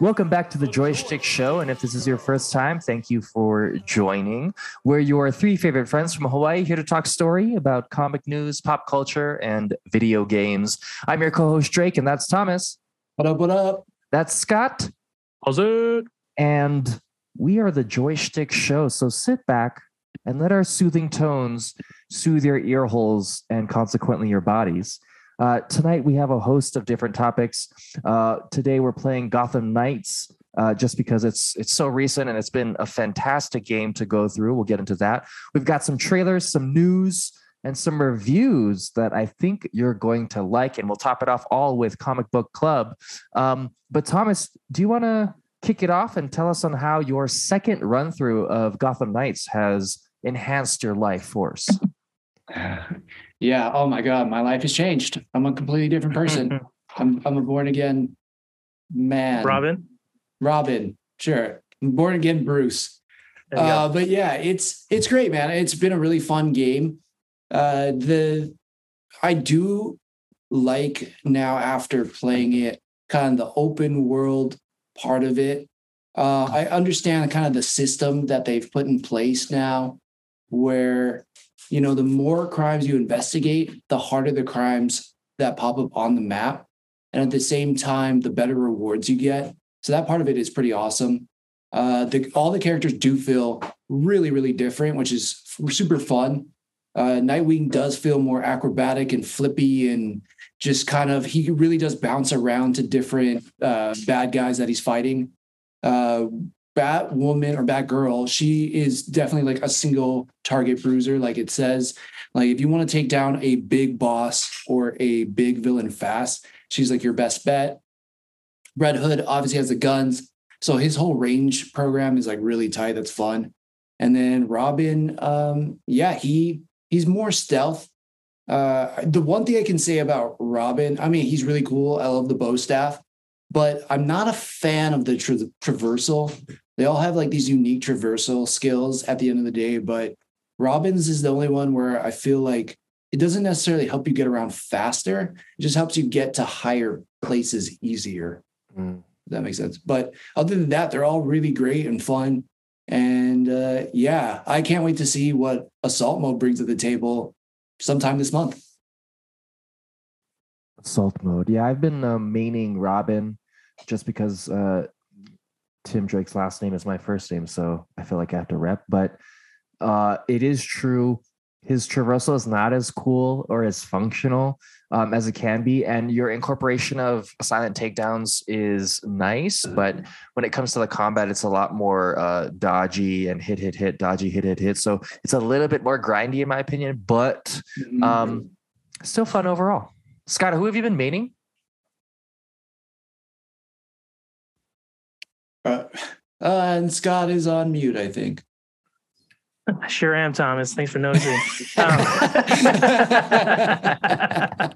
Welcome back to the Joy Schtick Show. And if this is your first time, thank you for joining. We're your three favorite friends from Hawaii here to talk story about comic news, pop culture, and video games. I'm your co host, Drake, and that's Thomas. What up, what up? That's Scott. How's it? And we are the Joy Schtick Show. So sit back and let our soothing tones soothe your ear holes and consequently your bodies. Uh, tonight we have a host of different topics. Uh, today we're playing Gotham Knights. Uh, just because it's it's so recent and it's been a fantastic game to go through. We'll get into that. We've got some trailers, some news, and some reviews that I think you're going to like, and we'll top it off all with Comic Book Club. Um, but Thomas, do you want to kick it off and tell us on how your second run through of Gotham Knights has enhanced your life force? Yeah. Oh my God, my life has changed. I'm a completely different person. I'm I'm a born again man. Robin. Robin. Sure. I'm born again Bruce. Uh, but yeah, it's it's great, man. It's been a really fun game. Uh, the I do like now after playing it, kind of the open world part of it. Uh, I understand kind of the system that they've put in place now, where you know, the more crimes you investigate, the harder the crimes that pop up on the map. And at the same time, the better rewards you get. So that part of it is pretty awesome. Uh, the, all the characters do feel really, really different, which is super fun. Uh, Nightwing does feel more acrobatic and flippy and just kind of, he really does bounce around to different uh, bad guys that he's fighting. Uh, Batwoman or Batgirl, she is definitely like a single target bruiser, like it says. Like if you want to take down a big boss or a big villain fast, she's like your best bet. Red Hood obviously has the guns, so his whole range program is like really tight. That's fun. And then Robin, um, yeah, he he's more stealth. Uh, the one thing I can say about Robin, I mean, he's really cool. I love the bow staff but I'm not a fan of the tra- traversal. They all have like these unique traversal skills at the end of the day, but Robbins is the only one where I feel like it doesn't necessarily help you get around faster. It just helps you get to higher places easier. Mm. That makes sense. But other than that, they're all really great and fun. And uh, yeah, I can't wait to see what Assault Mode brings to the table sometime this month. Assault Mode. Yeah, I've been uh, maining Robin just because uh, Tim Drake's last name is my first name, so I feel like I have to rep. But uh, it is true. His traversal is not as cool or as functional um, as it can be, and your incorporation of silent takedowns is nice. But when it comes to the combat, it's a lot more uh, dodgy and hit, hit, hit, dodgy, hit, hit, hit. So it's a little bit more grindy, in my opinion, but um, still fun overall. Scott, who have you been maining? Uh, uh, and Scott is on mute, I think. I sure am, Thomas. Thanks for noticing. um,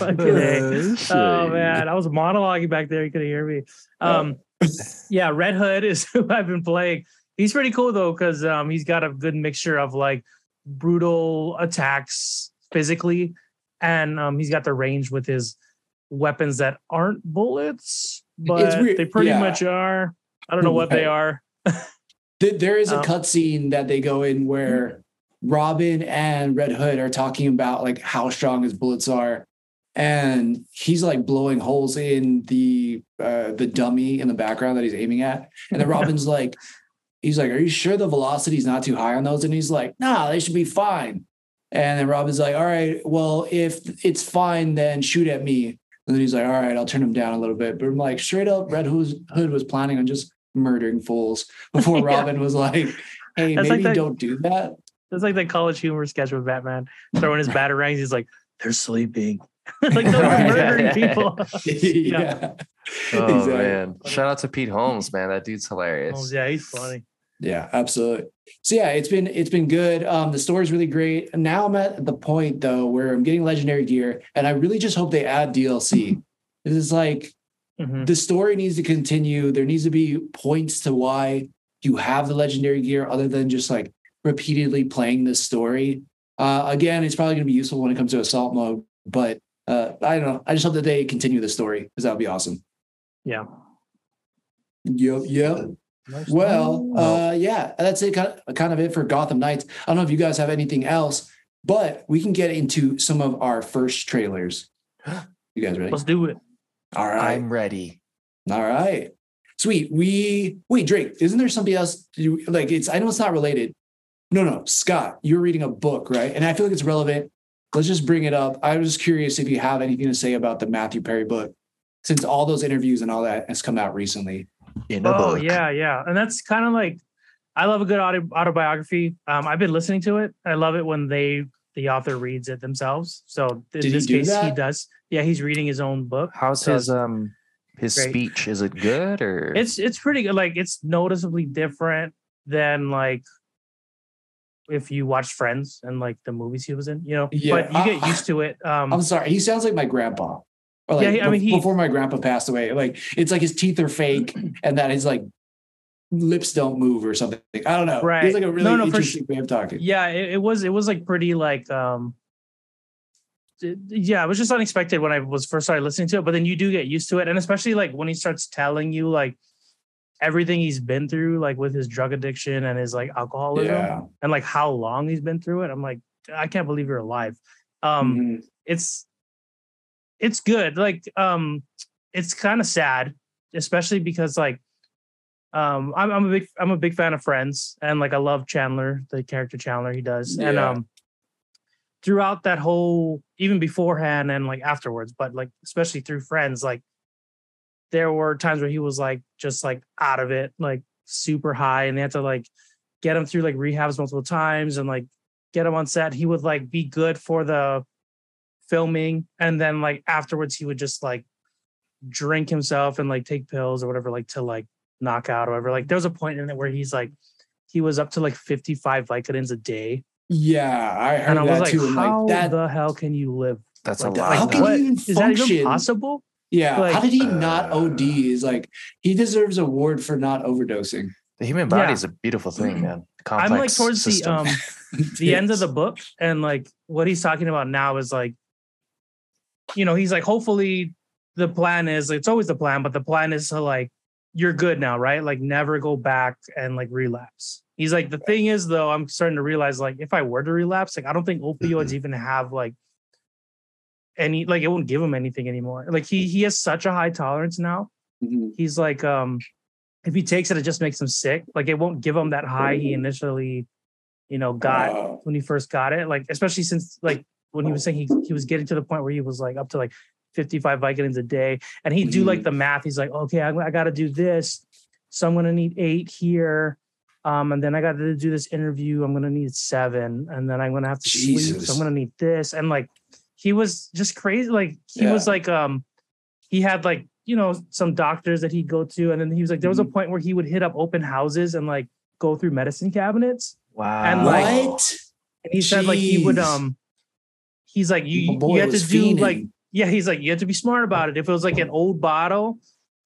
oh, oh man, I was monologuing back there. You couldn't hear me. Um, yeah, Red Hood is who I've been playing. He's pretty cool though, because um, he's got a good mixture of like brutal attacks physically, and um, he's got the range with his weapons that aren't bullets but they pretty yeah. much are. I don't know what they are. there is a um, cutscene that they go in where Robin and Red Hood are talking about like how strong his bullets are, and he's like blowing holes in the uh, the dummy in the background that he's aiming at, and then Robin's like, he's like, "Are you sure the velocity is not too high on those?" And he's like, "Nah, they should be fine." And then Robin's like, "All right, well, if it's fine, then shoot at me." And then he's like, all right, I'll turn him down a little bit. But I'm like, straight up, Red Hood was planning on just murdering fools before yeah. Robin was like, hey, That's maybe like don't do that. It's like the college humor sketch with Batman throwing his batarangs. He's like, they're sleeping. like those are murdering people. yeah. Oh exactly. man. Shout out to Pete Holmes, man. That dude's hilarious. Holmes, yeah, he's funny. Yeah, absolutely. So yeah, it's been it's been good. Um, the story's really great. Now I'm at the point though where I'm getting legendary gear, and I really just hope they add DLC. This is like mm-hmm. the story needs to continue. There needs to be points to why you have the legendary gear, other than just like repeatedly playing this story. Uh, again, it's probably going to be useful when it comes to assault mode, but uh, I don't know. I just hope that they continue the story because that would be awesome. Yeah. Yep. Yep. Well, uh, yeah, that's it. Kind of, kind of it for Gotham Knights. I don't know if you guys have anything else, but we can get into some of our first trailers. You guys ready? Let's do it. All right. I'm ready. All right. Sweet. We wait, Drake. Isn't there something else? You like? It's. I know it's not related. No, no, Scott. You're reading a book, right? And I feel like it's relevant. Let's just bring it up. I was just curious if you have anything to say about the Matthew Perry book, since all those interviews and all that has come out recently. In a Oh book. yeah, yeah, and that's kind of like I love a good auto, autobiography. Um, I've been listening to it. I love it when they the author reads it themselves. So in Did this do case, he does. Yeah, he's reading his own book. How's So his um his great. speech? Is it good or It's it's pretty good. Like it's noticeably different than like if you watch Friends and like the movies he was in. You know, Yeah, but you get used to it. Um, I'm sorry. He sounds like my grandpa. Or like Yeah, I mean, he- before my grandpa passed away, like it's like his teeth are fake and that his like lips don't move or something. I don't know. Right. He's like a really No, no, interesting way of talking. yeah it, it was it was like pretty like um it- yeah it was just unexpected when i was first started listening to it but then you do get used to it and especially like when he starts telling you like everything he's been through like with his drug addiction and his like alcoholism Yeah. and like how long he's been through it i'm like i can't believe you're alive um Mhm. it's it's good like um it's kind of sad especially because like um I'm, I'm a big i'm a big fan of friends and like i love chandler the character chandler he does and um throughout that whole even beforehand and like afterwards but like especially through friends like there were times where he was like just like out of it like super high and they had to like get him through like rehabs multiple times and like get him on set. He would like be good for the filming and then like afterwards he would just like drink himself and like take pills or whatever like to like knock out or whatever like there was a point in it where he's like he was up to like 55 vicodins a day Yeah, I heard and i was that like too. How like that, the hell can you live that's like a that? lot? Like, how can what? you even is that even function? possible Yeah, Like- how did he not Uh, OD? Is like he deserves a award for not overdosing. The human body Yeah. is a beautiful thing, man. i'm like towards system. the um the end of the book and like what he's talking about now is like you know he's like hopefully the plan is it's always the plan but the plan is to like you're good now right? Like never go back and like relapse. He's like the thing is though i'm starting to realize like if i were to relapse like i don't think opioids even have like any like it won't give him anything anymore. Like he he has such a high tolerance now. Mhm. he's like um if he takes it it just makes him sick. Like it won't give him that high he initially you know got Wow. when he first got it. Like especially since like when he was saying he, he was getting to the point where he was like up to like 55 vicodins a day and he'd do like the math he's like okay i, I got to do this so i'm going to need eight here um, and then I got to do this interview. I'm gonna need seven, and then I'm gonna have to sleep. So Jesus. I'm gonna need this, and like he was just crazy. Like he was like um, he had like you know some doctors that he'd go to, and then he was like there was a Mhm. point where he would hit up open houses and like go through medicine cabinets. wow. and, like, what? And he said like he would um, he's like you boy you had to do like yeah he's like you had to be smart about it. If it was like an old bottle.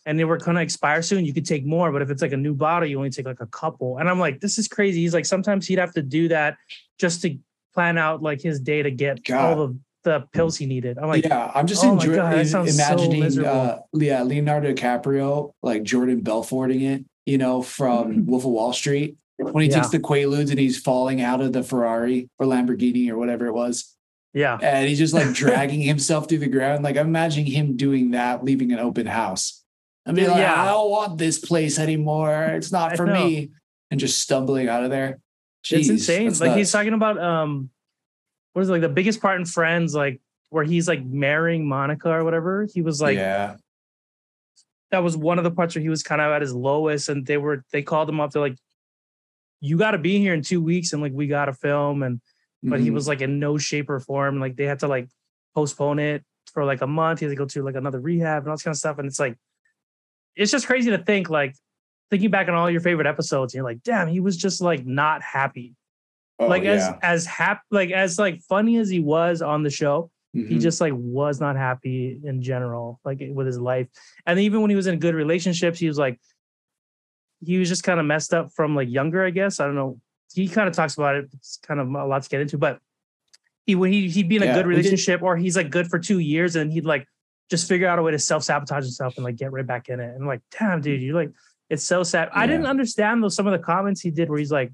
And they were gonna expire soon. You could take more, but if it's like a new bottle, you only take like a couple. And I'm like, this is crazy. He's like, sometimes he'd have to do that just to plan out like his day to get all the the pills he needed. I'm like, yeah, I'm just oh enjoying God, so imagining miserable. uh, yeah, Leonardo DiCaprio like Jordan Belforting it, you know, from Wolf of Wall Street when he Yeah. takes the Quaaludes and he's falling out of the Ferrari or Lamborghini or whatever it was, yeah, and he's just like dragging himself through the ground. Like I'm imagining him doing that, leaving an open house. and be like, Yeah. I don't want this place anymore. It's not for me, and just stumbling out of there. it's insane. Like he's talking about um, what is it, like the biggest part in Friends, like where he's like marrying Monica or whatever. He was like, yeah, that was one of the parts where he was kind of at his lowest, and they were they called him up. They're like, you got to be here in two weeks, and like we got to film, and but he Mhm. was like in no shape or form. Like they had to like postpone it for like a month. He had to go to like another rehab and all this kind of stuff. And it's like, it's just crazy to think like thinking back on all your favorite episodes. And you're like, damn, he was just like not happy. Oh, like as yeah. as happy, like as like funny as he was on the show, he Mhm. just like was not happy in general, like with his life. And even when he was in good relationships, he was like, he was just kind of messed up from like younger, I guess. I don't know. He kind of talks about it. It's kind of a lot to get into, but he when he he'd be in a yeah, good relationship or he's like good for two years and he'd like just figure out a way to self sabotage himself and like get right back in it. And like, damn, dude, you're like it's so sad. Yeah. I didn't understand though some of the comments he did where he's like,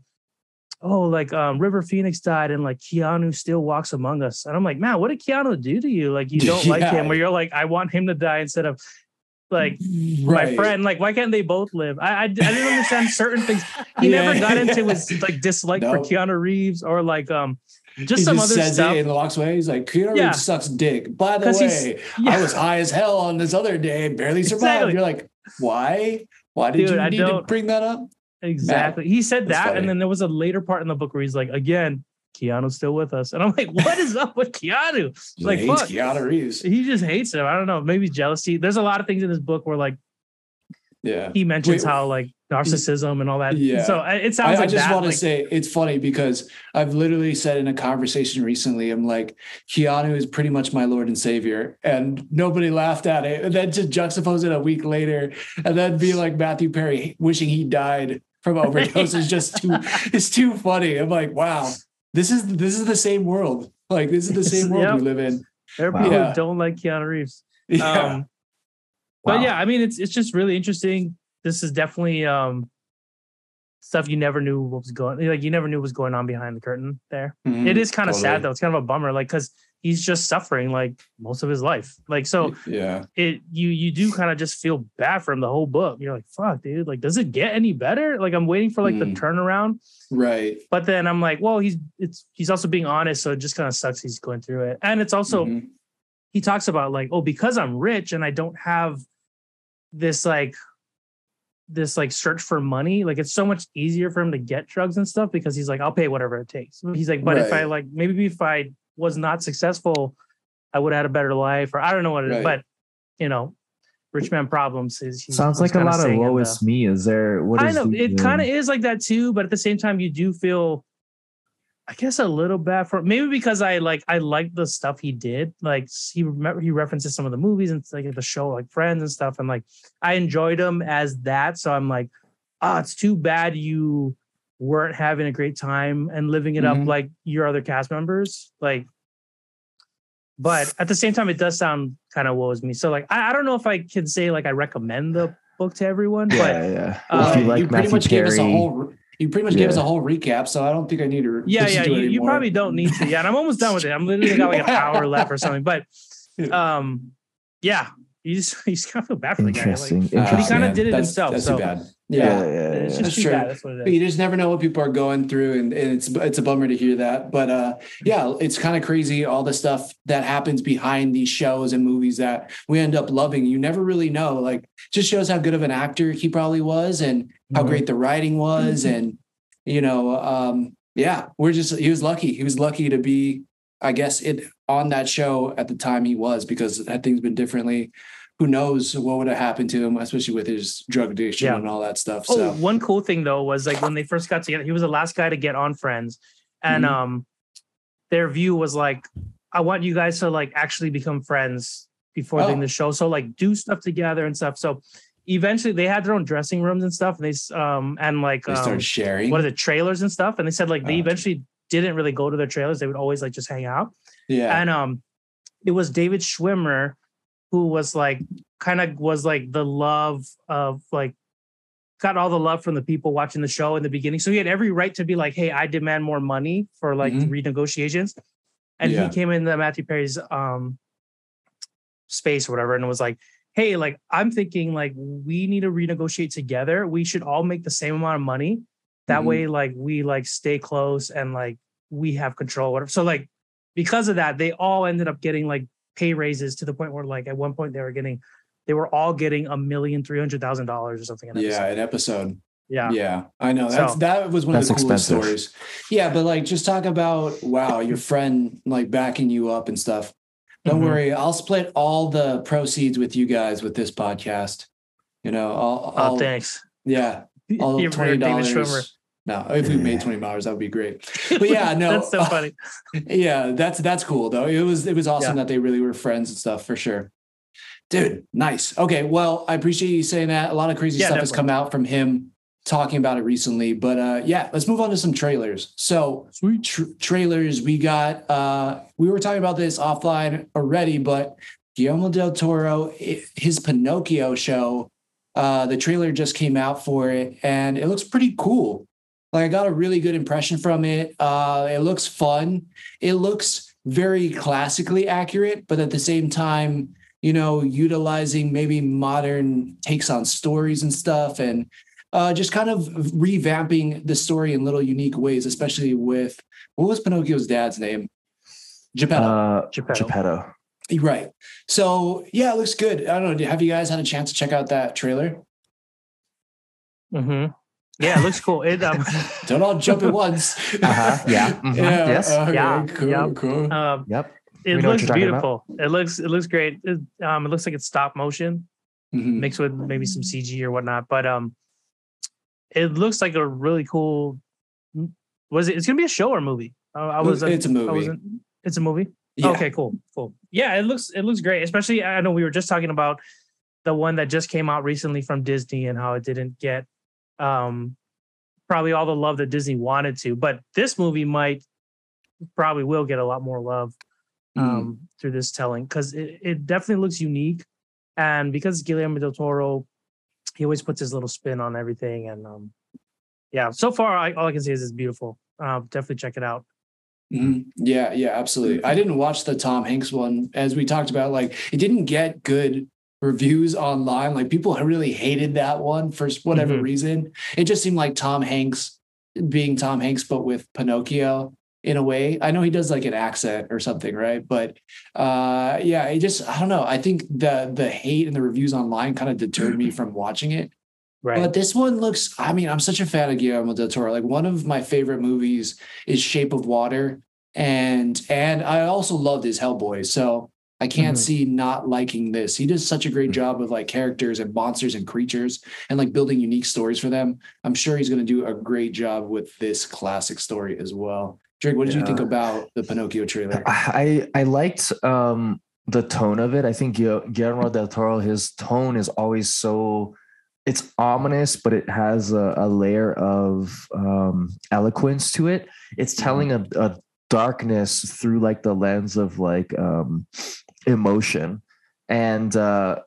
oh, like um, River Phoenix died and like Keanu still walks among us. And I'm like, man, what did Keanu do to you? Like you don't yeah. like him, where you're like, I want him to die instead of like right. my friend. Like, why can't they both live? I I, I didn't understand certain things. He yeah. never got into his like dislike for Keanu Reeves or like um just he some just other says stuff. It and walks away. He's like, Keanu yeah. Reeves sucks dick. By the way, yeah. I was high as hell on this other day, barely survived. Exactly. You're like, why? Why did Dude, you need to bring that up? Exactly. Matt, he said that, and then there was a later part in the book where he's like, again, Keanu's still with us. And I'm like, what is up with Keanu? like, fuck. Keanu Reeves. He just hates him. I don't know. Maybe jealousy. There's a lot of things in this book where like yeah. He mentions Wait, how like narcissism and all that. Yeah. So uh, it sounds I, like I just want like, to say it's funny because I've literally said in a conversation recently, I'm like, Keanu is pretty much my Lord and Savior. And nobody laughed at it. And then to juxtapose it a week later and then be like Matthew Perry wishing he died from overdose is just too it's too funny. I'm like, wow, this is this is the same world. Like this is the same world yep. we live in. There are people yeah. who don't like Keanu Reeves. Yeah. Um, Wow. But yeah, I mean, it's it's just really interesting. This is definitely um, stuff you never knew what was going like you never knew what was going on behind the curtain there. Mm-hmm, it is kind of totally. sad though. It's kind of a bummer, like because he's just suffering like most of his life. Like so yeah, it you you do kind of just feel bad for him the whole book. You're like, fuck, dude, like does it get any better? Like I'm waiting for like mm. the turnaround. Right. But then I'm like, well, he's it's he's also being honest, so it just kind of sucks he's going through it. And it's also mm-hmm. he talks about like, oh, because I'm rich and I don't have this like this like search for money like it's so much easier for him to get drugs and stuff because he's like i'll pay whatever it takes he's like but right. if i like maybe if i was not successful i would have had a better life or i don't know what it right. is but you know rich man problems is sounds like a lot of woe is me is there what kind of it kind of is like that too but at the same time you do feel I guess a little bad for maybe because I like I like the stuff he did. Like he remember he references some of the movies and like the show like Friends and stuff, and like I enjoyed him as that. So I'm like, ah, oh, it's too bad you weren't having a great time and living it mm-hmm. up like your other cast members. Like, but at the same time, it does sound kind of woes me. So like I, I don't know if I can say like I recommend the book to everyone. Yeah, but, yeah. Well, um, if you like you pretty much Perry, gave us a whole you pretty much yeah. gave us a whole recap, so I don't think I need to. Yeah, yeah, you, you, probably don't need to. Yeah, and I'm almost done with it. I'm literally got like an hour left or something. But, um, yeah, you just you just kind of feel bad for the guy. Like, but he kind of did it that's, himself. That's so. Too bad. Yeah, yeah, yeah, it's just that's too true. bad. That's what it is. You just never know what people are going through, and, and it's it's a bummer to hear that. But uh, yeah, it's kind of crazy all the stuff that happens behind these shows and movies that we end up loving. You never really know. Like, just shows how good of an actor he probably was, and how mm-hmm. great the writing was, mm-hmm. and you know, um, yeah, we're just he was lucky. He was lucky to be, I guess, it on that show at the time he was because had things been differently, who knows what would have happened to him, especially with his drug addiction yeah. and all that stuff. Oh, so one cool thing though was like when they first got together, he was the last guy to get on Friends, and mm-hmm. um, their view was like, I want you guys to like actually become friends before oh. doing the show. So like do stuff together and stuff. So eventually they had their own dressing rooms and stuff and they um and like they started um, sharing what are the trailers and stuff and they said like they uh, eventually didn't really go to their trailers they would always like just hang out yeah and um it was david schwimmer who was like kind of was like the love of like got all the love from the people watching the show in the beginning so he had every right to be like hey i demand more money for like mm-hmm. renegotiations and yeah. he came into matthew perry's um space or whatever and was like hey, like I'm thinking like we need to renegotiate together. We should all make the same amount of money. That mm-hmm. way, like we like stay close and like we have control. Whatever. So like because of that, they all ended up getting like pay raises to the point where like at one point they were getting they were all getting a million three hundred thousand dollars or something. An yeah, an episode. Yeah. Yeah. I know. That's so, that was one of the coolest expensive. stories. Yeah, but like just talk about wow, your friend like backing you up and stuff. Don't mm-hmm. worry, I'll split all the proceeds with you guys with this podcast. You know, I'll, I'll oh, thanks. Yeah, all twenty dollars. No, if we made twenty dollars, that would be great. But yeah, no, that's so funny. yeah, that's that's cool though. It was it was awesome yeah. that they really were friends and stuff for sure. Dude, nice. Okay, well, I appreciate you saying that. A lot of crazy yeah, stuff definitely. has come out from him talking about it recently. But uh, yeah, let's move on to some trailers. So tra- trailers. We got. Uh, we were talking about this offline already, but Guillermo del Toro, his Pinocchio show. Uh, the trailer just came out for it, and it looks pretty cool. Like I got a really good impression from it. Uh, it looks fun. It looks very classically accurate, but at the same time, you know, utilizing maybe modern takes on stories and stuff, and uh, just kind of revamping the story in little unique ways, especially with what was Pinocchio's dad's name? Geppetto. Uh, Geppetto. Geppetto. Right. So yeah, it looks good. I don't know. Have you guys had a chance to check out that trailer? Hmm. Yeah, it looks cool. It um, don't all jump at once. uh-huh. Yeah. Mm-hmm. yeah. Yes. Okay, yeah. Cool. Yep. Cool. Um, yep. It we looks beautiful. It looks it looks great. It, um, it looks like it's stop motion mm-hmm. mixed with maybe some CG or whatnot. But um, it looks like a really cool. Was it? It's gonna be a show or a movie? I, I was. It's a movie. It's a movie. Yeah. Okay. Cool. Cool. Yeah. It looks. It looks great. Especially, I know we were just talking about the one that just came out recently from Disney and how it didn't get um probably all the love that Disney wanted to. But this movie might probably will get a lot more love mm. um, mm. through this telling because it, it definitely looks unique. And because Guillermo del Toro he always puts his little spin on everything. And um, yeah, so far, I, all I can say is it's beautiful. Uh, definitely check it out. Mm-hmm. Yeah, yeah, absolutely. I didn't watch the Tom Hanks one as we talked about. Like, it didn't get good reviews online. Like, people really hated that one for whatever mm-hmm. reason. It just seemed like Tom Hanks being Tom Hanks, but with Pinocchio in a way. I know he does like an accent or something, right? But uh yeah, it just I don't know. I think the the hate and the reviews online kind of deterred me from watching it. Right. But this one looks, I mean, I'm such a fan of Guillermo del Toro. Like one of my favorite movies is Shape of Water. And and I also loved his Hellboy. So I can't mm-hmm. see not liking this. He does such a great mm-hmm. job with like characters and monsters and creatures and like building unique stories for them. I'm sure he's going to do a great job with this classic story as well. Drake, what did yeah. you think about the Pinocchio trailer? I I liked um, the tone of it. I think Guillermo del Toro, his tone is always so it's ominous, but it has a, a layer of um, eloquence to it. It's mm-hmm. telling a, a, darkness through like the lens of like um, emotion, and uh,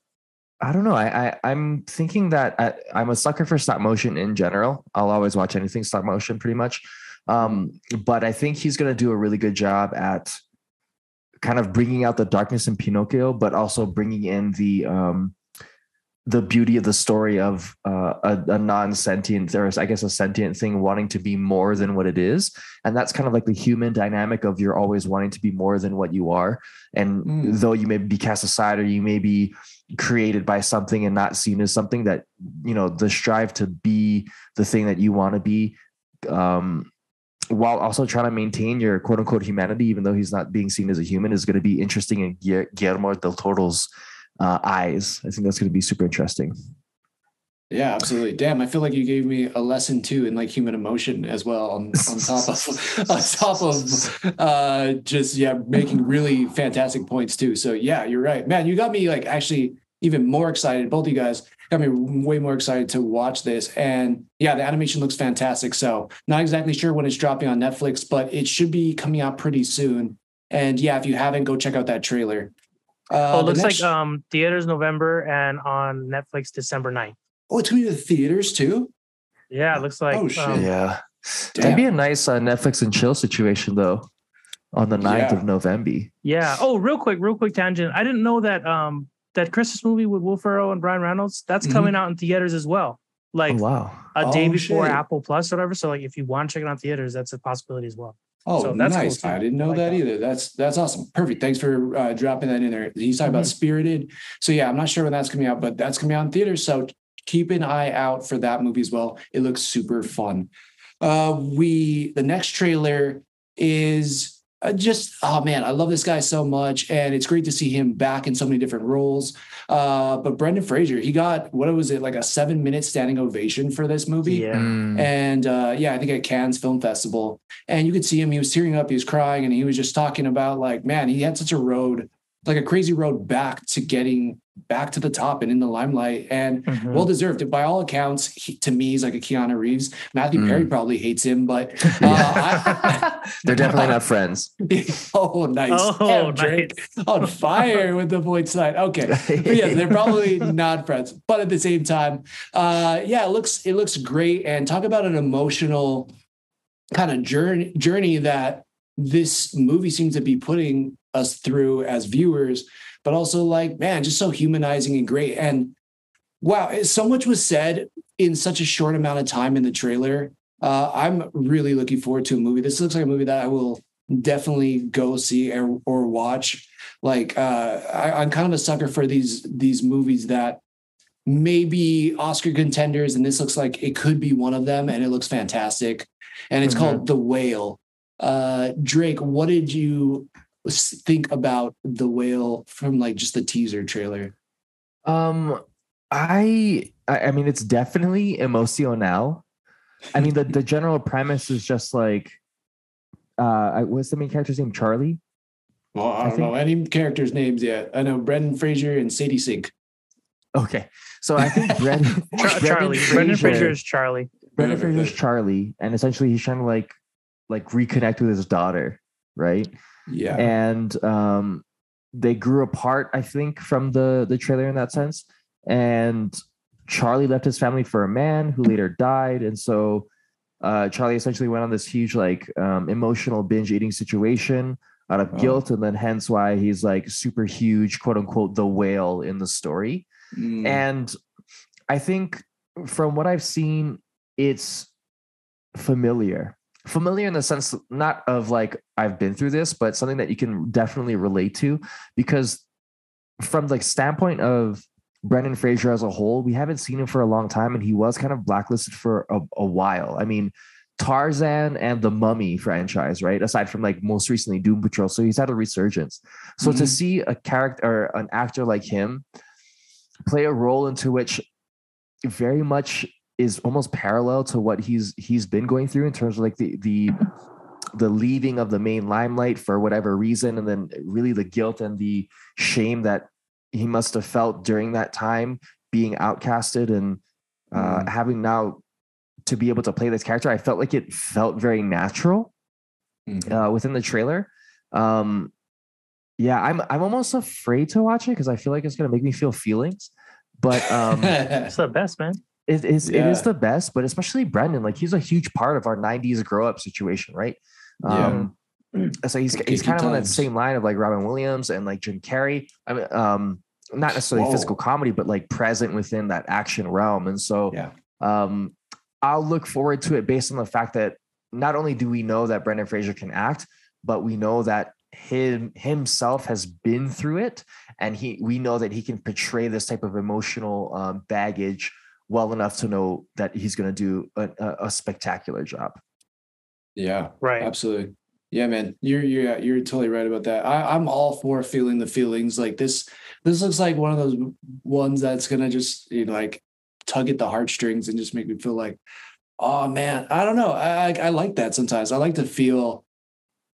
I don't know. I, I am thinking that I, am a sucker for stop motion in general. I'll always watch anything stop motion, pretty much. Um, but I think he's going to do a really good job at kind of bringing out the darkness in Pinocchio, but also bringing in the um, the beauty of the story of uh, a, a, non-sentient or I guess a sentient thing wanting to be more than what it is, and that's kind of like the human dynamic of you're always wanting to be more than what you are, and mm. though you may be cast aside or you may be created by something and not seen as something that you know the strive to be the thing that you want to be um, while also trying to maintain your quote unquote humanity, even though he's not being seen as a human, is going to be interesting in Guillermo del Toro's uh, eyes. I think that's going to be super interesting. Yeah, absolutely. Damn, I feel like you gave me a lesson too in like human emotion as well on, on top of on top of uh just yeah, making really fantastic points too. So yeah, you're right. Man, you got me like actually even more excited, both you guys got me way more excited to watch this. And yeah, the animation looks fantastic. So not exactly sure when it's dropping on Netflix, but it should be coming out pretty soon. And yeah, if you haven't, go check out that trailer. Uh, oh, it looks next... like um theaters November and on Netflix December 9th. Oh, it's gonna be the theaters too. Yeah, it looks like. Oh shit! Um, yeah, Damn. that'd be a nice uh, Netflix and chill situation though. On the 9th yeah. of November. Yeah. Oh, real quick, real quick tangent. I didn't know that um that Christmas movie with Will Ferrell and Ryan Reynolds, that's mm-hmm. coming out in theaters as well. Like oh, wow. a day oh, before shit. Apple Plus or whatever. So like if you want to check it out theaters, that's a possibility as well. Oh, so that's nice. Cool I didn't know like that, that, either. That's that's awesome. Perfect. Thanks for uh, dropping that in there. He's talking mm-hmm. about Spirited. So yeah, I'm not sure when that's coming out, but that's coming out in theaters. So keep an eye out for that movie as well. It looks super fun. Uh, we the next trailer is just oh man, I love this guy so much, and it's great to see him back in so many different roles. Uh, but Brendan Fraser, he got what was it like a seven minute standing ovation for this movie, yeah. Mm. and uh, yeah, I think at Cannes Film Festival, and you could see him. He was tearing up, he was crying, and he was just talking about like, man, he had such a road, like a crazy road back to getting back to the top and in the limelight and Mhm. well deserved. By all accounts, he, to me, he's like a Keanu Reeves. Matthew Mm. Perry probably hates him, but uh, I, They're definitely not friends. oh, nice. Oh, Damn, Drake on fire with the point side. Okay, but yeah, they're probably not friends, but at the same time, uh, yeah, it looks it looks great. And talk about an emotional kind of journey journey that this movie seems to be putting us through as viewers, but also like man, just so humanizing and great. And wow, so much was said in such a short amount of time in the trailer. Uh, I'm really looking forward to a movie. This looks like a movie that I will definitely go see or, or watch. Like uh, I, I'm kind of a sucker for these these movies that may be Oscar contenders, and this looks like it could be one of them, and it looks fantastic. And it's Mhm. called The Whale. Uh, Drake, what did you think about The Whale from like just the teaser trailer? Um, I, I I mean, it's definitely emotional. I mean, the the general premise is just like, uh, what's the main character's name? Charlie. Well, I I don't know any characters' names yet. I know Brendan Fraser and Sadie Sink. Okay, so I think Brendan, Char- Charlie. Brendan Fraser is Charlie. Brendan Brendan is Charlie, and essentially he's trying to like like reconnect with his daughter, right? Yeah. and um they grew apart i think from the the trailer in that sense and charlie left his family for a man who later died and so uh charlie essentially went on this huge like um emotional binge eating situation out of Oh. guilt and then hence why he's like super huge quote unquote the whale in the story Mm. and I think from what I've seen, it's familiar. Familiar in the sense not of like I've been through this, but something that you can definitely relate to because from like standpoint of Brendan Fraser as a whole, we haven't seen him for a long time and he was kind of blacklisted for a, a while. I mean, Tarzan and the Mummy franchise, right? Aside from like most recently Doom Patrol. So he's had a resurgence. So to Mhm. see a character or an actor like him play a role into which very much is almost parallel to what he's he's been going through in terms of like the the the leaving of the main limelight for whatever reason and then really the guilt and the shame that he must have felt during that time being outcasted and uh, Mm. having now to be able to play this character i felt like it felt very natural Mhm. uh, within the trailer. Um, yeah, I'm I'm almost afraid to watch it because I feel like it's gonna make me feel feelings. But um, It's the best, man. It is it Yeah. is the best. But especially Brendan, like he's a huge part of our '90s grow up situation, right? Yeah. Um, so he's he's kind of on that same line of like Robin Williams and like Jim Carrey. I mean, um, not necessarily Whoa. physical comedy, but like present within that action realm. And so, Yeah. um, I'll look forward to it based on the fact that not only do we know that Brendan Fraser can act, but we know that him himself has been through it, and he we know that he can portray this type of emotional um, baggage well enough to know that he's going to do a, a, a spectacular job. yeah. Right. Absolutely. Yeah, man. You're you're you're totally right about that. I, I'm all for feeling the feelings. Like this, this looks like one of those ones that's gonna just you know, like tug at the heartstrings and just make me feel like, oh man, I don't know. I, I I like that sometimes. I like to feel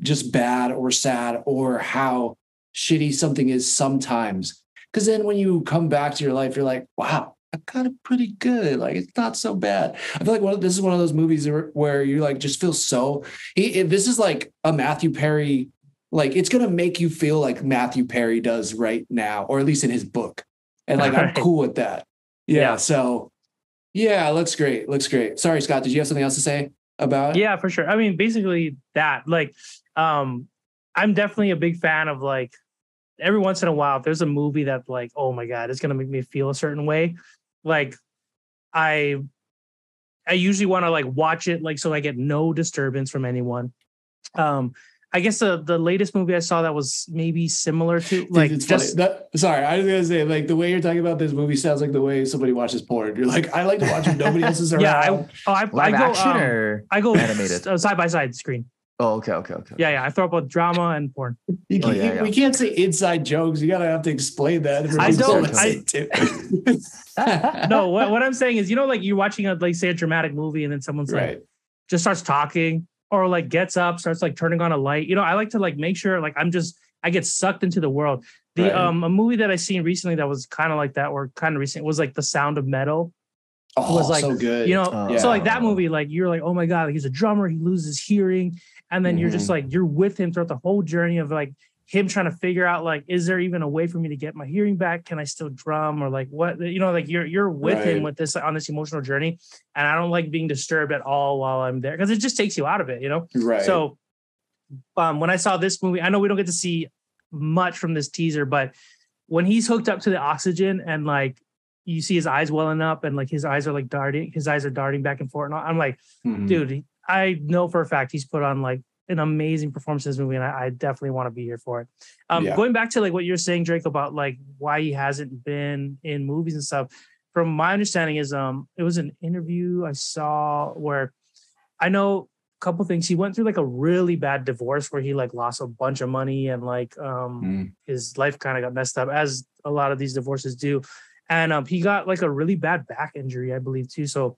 just bad or sad or how shitty something is sometimes. Because then when you come back to your life, you're like, wow, I'm kind of pretty good. Like it's not so bad. I feel like one of, this is one of those movies where, you like just feel so. He, this is like a Matthew Perry. Like it's gonna make you feel like Matthew Perry does right now, or at least in his book. And like I'm cool with that. Yeah, Yeah. So yeah, looks great. Looks great. Sorry, Scott. Did you have something else to say about? it? Yeah, for sure. I mean, basically that. Like, um, I'm definitely a big fan of like every once in a while, if there's a movie that like, oh my god, it's gonna make me feel a certain way. Like, I, I usually want to like watch it like so I get no disturbance from anyone. Um, I guess the the latest movie I saw that was maybe similar to like it's just. That, sorry, I was gonna say like the way you're talking about this movie sounds like the way somebody watches porn. You're like, I like to watch when nobody else is around. Yeah, I- oh, I, I go action um, or I go animated? uh, side by side screen. Oh, okay, okay, okay. Yeah, yeah. I throw up both drama and porn. You Oh, can't, yeah, you- yeah. We can't say inside jokes. You gotta have to explain that. I don't- I- listen no, what, what I'm saying is, you know, like you're watching a like say a dramatic movie, and then someone's like just starts talking, or like gets up, starts like turning on a light. You know, I like to like make sure like I'm just I get sucked into the world. The Right. um a movie that I seen recently that was kind of like that, or kind of recent, was like The Sound of Metal. Oh, was like, so good. You know, Oh. so like that movie, like you're like, oh my god, like he's a drummer, he loses hearing, and then you're just Mhm. like you're with him throughout the whole journey of like him trying to figure out like, is there even a way for me to get my hearing back? Can I still drum or like what? You know, like you're you're with Right. him with this on this emotional journey, and I don't like being disturbed at all while I'm there because it just takes you out of it, you know. right. So, um, when I saw this movie, I know we don't get to see much from this teaser, but when he's hooked up to the oxygen and like you see his eyes welling up and like his eyes are like darting, his eyes are darting back and forth. And all- I'm like, Mhm. dude, I know for a fact he's put on like an amazing performance in this movie, and I, I definitely want to be here for it. Um, Yeah. Going back to like what you're saying, Drake, about like why he hasn't been in movies and stuff. From my understanding, is um, it was an interview I saw where I know a couple things. He went through like a really bad divorce where he like lost a bunch of money and like um Mm. his life kind of got messed up as a lot of these divorces do. And um, he got like a really bad back injury, I believe, too. So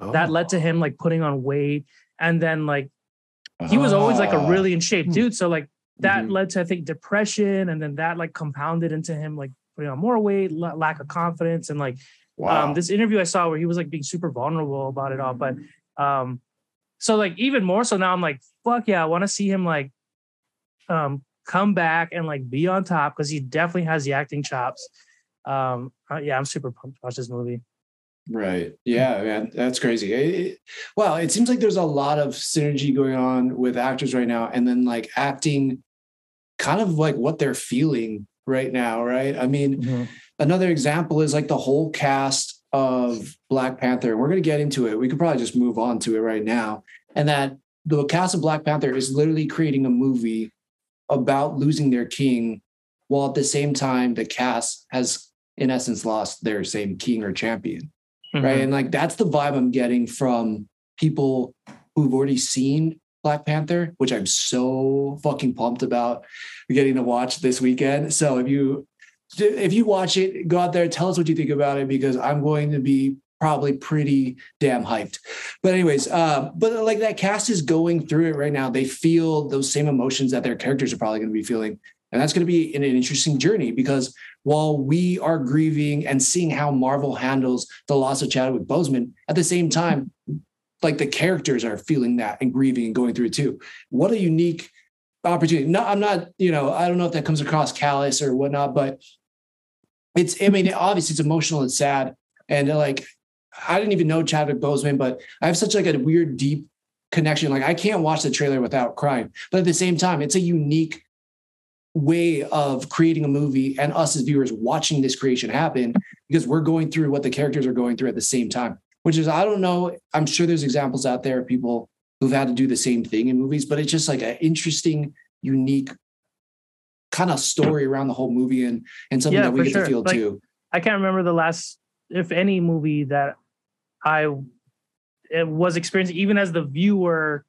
that led to him like putting on weight. And then like he was always like a Ah. really in shape dude. So like that Mhm. led to I think depression, and then that like compounded into him like putting on more weight, la- lack of confidence, and like wow. um this interview I saw where he was like being super vulnerable about it all. But um so like even more so now I'm like fuck yeah I want to see him like um come back and like be on top because he definitely has the acting chops. Um uh, yeah I'm super pumped to watch this movie. Right. Yeah, man. That's crazy. It- well, it seems like there's a lot of synergy going on with actors right now, and then like acting kind of like what they're feeling right now, right? I mean, mm-hmm. another example is like the whole cast of Black Panther. We're going to get into it. We could probably just move on to it right now. And that the cast of Black Panther is literally creating a movie about losing their king, while at the same time, the cast has, in essence, lost their same king or champion right? And like that's the vibe I'm getting from people who've already seen Black Panther, which I'm so fucking pumped about getting to watch this weekend. So if you if you watch it, go out there, tell us what you think about it because I'm going to be probably pretty damn hyped. But anyways, uh, but like that cast is going through it right now. They feel those same emotions that their characters are probably going to be feeling. And that's going to be an, an interesting journey because while we are grieving and seeing how Marvel handles the loss of Chadwick Boseman, at the same time, like the characters are feeling that and grieving and going through it too. What a unique opportunity. No, I'm not, you know, I don't know if that comes across callous or whatnot, but it's, I mean, obviously it's emotional and sad. And like, I didn't even know Chadwick Boseman, but I have such like a weird, deep connection. Like I can't watch the trailer without crying. But at the same time, it's a unique way of creating a movie and us as viewers watching this creation happen because we're going through what the characters are going through at the same time which is i don't know i'm sure there's examples out there of people who've had to do the same thing in movies but it's just like an interesting unique kind of story around the whole movie and and something Yeah, that we get sure. to feel Like, too I can't remember the last, if any, movie that I was experiencing, even as the viewer,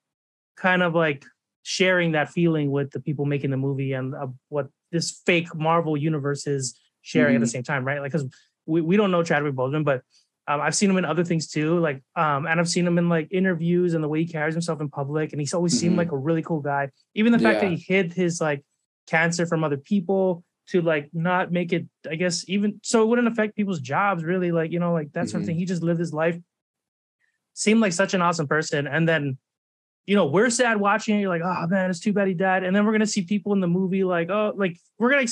kind of like sharing that feeling with the people making the movie and uh, what this fake Marvel universe is sharing at the Mhm. same time, right? Like, because we, we don't know Chadwick Boseman, but um, I've seen him in other things too. Like, um, and I've seen him in like interviews and the way he carries himself in public, and he's always seemed Mhm. like a really cool guy. Even the fact that he hid his like cancer from other people to like not make it i guess even so it wouldn't affect people's jobs really like you know like that sort of Mhm. thing he just lived his life seemed like such an awesome person and then you know we're sad watching it. You're like oh man it's too bad he died. And then we're gonna see people in the movie like oh like we're gonna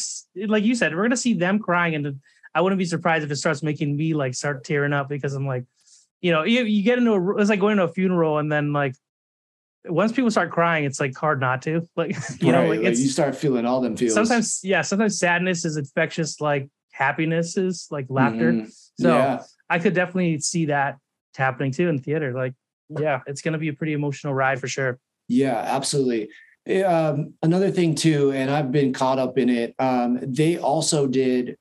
like you said we're gonna see them crying. And i wouldn't be surprised if it starts making me like start tearing up because i'm like you know you, you get into a it's like going to a funeral and then like once people start crying it's like hard not to. Like you know like like, you start feeling all them feels. sometimes yeah sometimes sadness is infectious like happiness is like laughter. Mhm. so yeah. I could definitely see that happening too in theater like yeah it's going to be a pretty emotional ride for sure Yeah, absolutely. Eh, Um, another thing too, and I've been caught up in it. Um, they also did,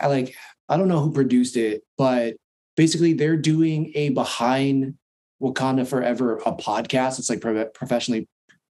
I like, I don't know who produced it, but basically they're doing a behind Wakanda Forever a podcast. It's like pro- professionally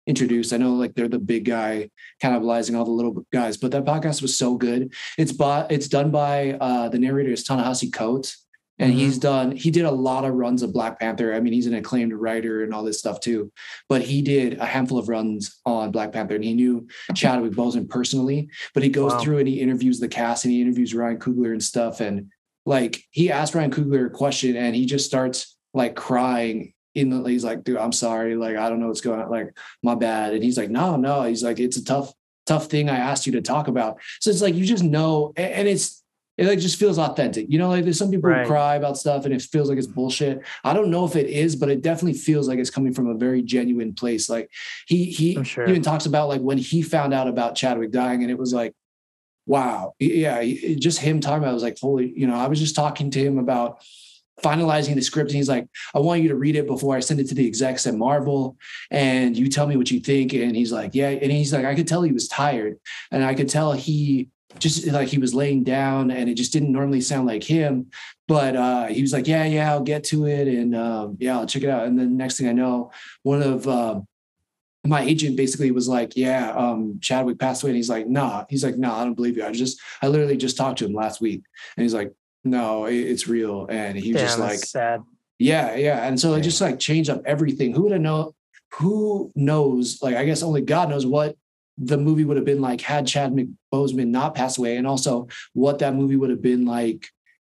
introduced. I know like they're the big guy cannibalizing all the little guys, but that podcast was so good. It's by it's done by uh, the narrator is Ta-Nehisi Coates, and mm-hmm. he's done he did a lot of runs of black panther. I mean he's an acclaimed writer and all this stuff too. But he did a handful of runs on black panther and he knew chadwick boseman personally but he goes wow. through and he interviews the cast and he interviews ryan coogler and stuff. And like he asked ryan coogler a question and he just starts like crying in the he's like dude i'm sorry. Like i don't know what's going on. Like my bad. And he's like no no. He's like it's a tough tough thing i asked you to talk about. So it's like you just know and it's it like just feels authentic. You know, like there's some people right. who cry about stuff and it feels like it's bullshit. I don't know if it is, but it definitely feels like it's coming from a very genuine place. Like he he sure. even talks about like when he found out about Chadwick dying and it was like, wow, yeah, just him talking about it was like, holy, you know, I was just talking to him about finalizing the script and he's like i want you to read it before i send it to the execs at marvel and you tell me what you think and he's like yeah and he's like i could tell he was tired and i could tell he just like he was laying down and it just didn't normally sound like him but uh, he was like yeah yeah i'll get to it and um, yeah i'll check it out. And then next thing i know one of uh, my agent basically was like yeah um, chadwick passed away. And he's like nah he's like nah i don't believe you. I just i literally just talked to him last week. And he's like no it's real. And he was Damn, just like sad. Yeah yeah. And so it just like changed up everything. Who would have know who knows? Like i guess only god knows what the movie would have been like had Chad Boseman not passed away, and also what that movie would have been like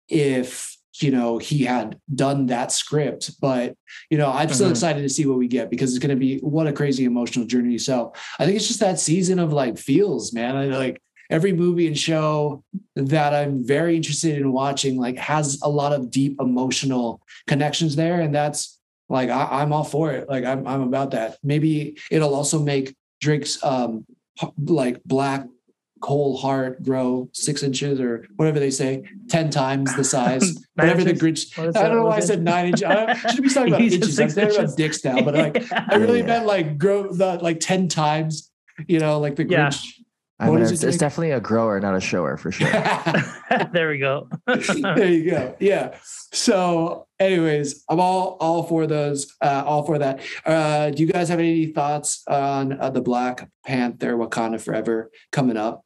if you know he had done that script. But you know, I'm still mm-hmm. excited to see what we get because it's going to be what a crazy emotional journey. So I think it's just that season of like feels, man. I like every movie and show that I'm very interested in watching like has a lot of deep emotional connections there, and that's like I, am all for it. Like I'm I'm about that. Maybe it'll also make Drake's um, like black coal heart grow six inches or whatever they say, 10 times the size, whatever the Grinch. I don't know why I said nine inches. I should be talking about inches. I'm talking about dicks now, but like, I really yeah. meant like grow the like 10 times, you know, like the Grinch. Yeah. I mean, it's, it's, definitely a grower, not a shower for sure. there we go. there you go. Yeah. So, anyways, I'm all all for those, uh, all for that. Uh, do you guys have any thoughts on uh, the Black Panther Wakanda Forever coming up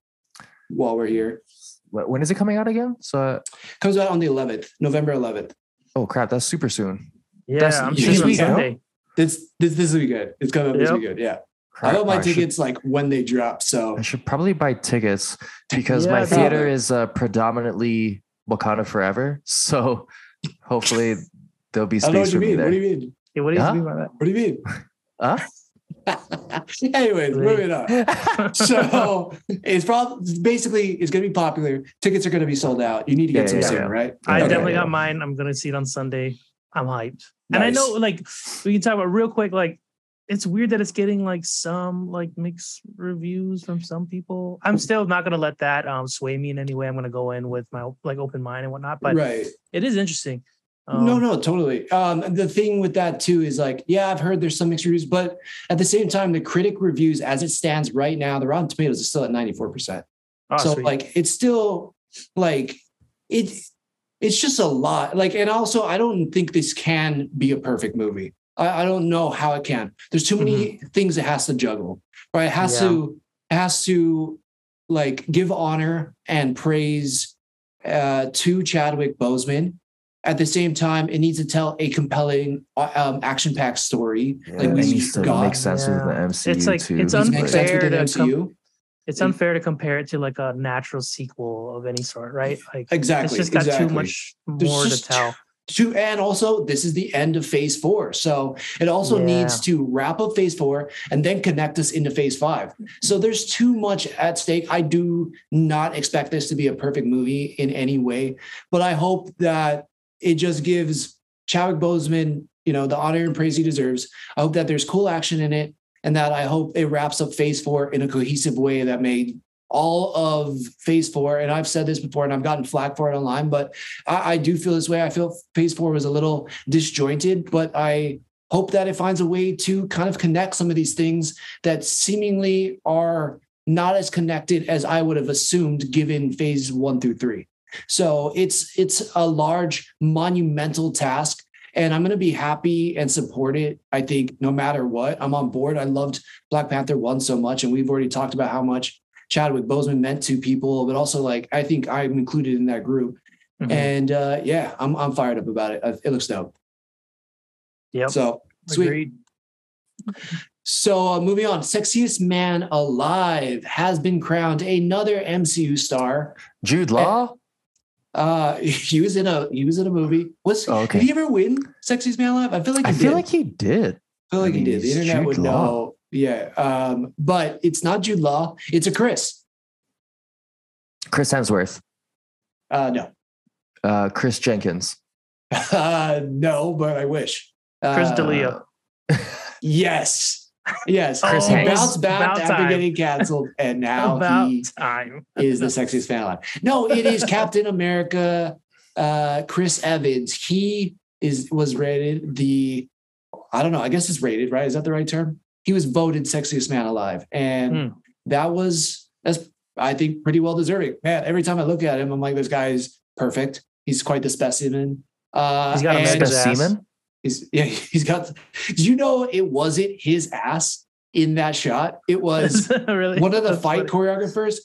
while we're here? When is it coming out again? So comes out on the 11th, November 11th. Oh crap, that's super soon. Yeah, that's, I'm this week. Sunday. This this this will be good. It's coming up yep. this week. Good. Yeah. I bought my tickets should, like when they drop. So I should probably buy tickets because yeah, my theater is uh, predominantly Wakanda Forever. So hopefully there'll be space for me there. What do you mean? Yeah, what do you huh? mean by that? What do you mean? Huh? Anyways, moving on. so it's probably basically it's going to be popular. Tickets are going to be sold out. You need to get yeah, some yeah, soon, yeah. right? I okay, definitely got mine. I'm going to see it on Sunday. I'm hyped. Nice. And I know, like, we can talk about real quick, like, it's weird that it's getting like some like mixed reviews from some people. I'm still not gonna let that um sway me in any way. I'm gonna go in with my like open mind and whatnot. But right. it is interesting. Um, no, no, totally. Um, the thing with that too is like, yeah, I've heard there's some mixed reviews, but at the same time, the critic reviews as it stands right now, the Rotten Tomatoes is still at 94%. Oh, so sweet. like it's still like it it's just a lot. Like, and also I don't think this can be a perfect movie. I, I don't know how it can. There's too many mm-hmm. things it has to juggle. Right? It has yeah. to it has to like give honor and praise uh, to Chadwick Boseman. At the same time, it needs to tell a compelling, uh, um, action-packed story. Yeah, like we needs to got. make sense yeah. with the MCU it's like, too. It's unfair to MCU. Com- it's unfair to compare it to like a natural sequel of any sort, right? Like exactly, it's just got exactly. too much more to tell to and also this is the end of phase four. So it also yeah. needs to wrap up phase four and then connect us into phase five. So there's too much at stake. I do not expect this to be a perfect movie in any way but i hope that it just gives Chadwick Boseman you know the honor and praise he deserves. I hope that there's cool action in it and that i hope it wraps up phase four in a cohesive way that may all of phase four, and I've said this before and I've gotten flack for it online, but I, I, do feel this way. I feel phase four was a little disjointed, but I hope that it finds a way to kind of connect some of these things that seemingly are not as connected as I would have assumed given phase one through three. So it's it's a large monumental task and I'm going to be happy and support it. I think no matter what, I'm on board. I loved Black Panther 1 so much and we've already talked about how much Chadwick Boseman meant to people, but also like I think I'm included in that group. Mm-hmm. And uh, yeah, I'm I'm fired up about it. It looks dope. Yep. So sweet. Agreed. So uh, moving on, sexiest man alive has been crowned another MCU star. Jude Law. Uh, he was in a he was in a movie. Was oh, okay. did he ever win sexiest man alive? I feel like I did. feel like he did. I feel like I mean, he did. The internet Jude would Law. know. Yeah, um, but it's not Jude Law. It's a Chris. Chris Hemsworth. Uh, no. Uh, Chris Jenkins. Uh, no, but I wish. Chris uh, D'Elia. yes. Yes, Chris oh, bounced back About after time. getting canceled, and now About he time. is the sexiest fan alive. No, it is Captain America, uh, Chris Evans. He is was rated the, I don't know. I guess it's rated right. Is that the right term? He was voted sexiest man alive, and hmm. that was that's I think pretty well deserving. Man, every time I look at him, I'm like, this guy is perfect. He's quite the specimen. Uh, he's got a specimen. He's yeah, he's got. Did you know it wasn't his ass in that shot? It was really? one of the That's fight funny. choreographers,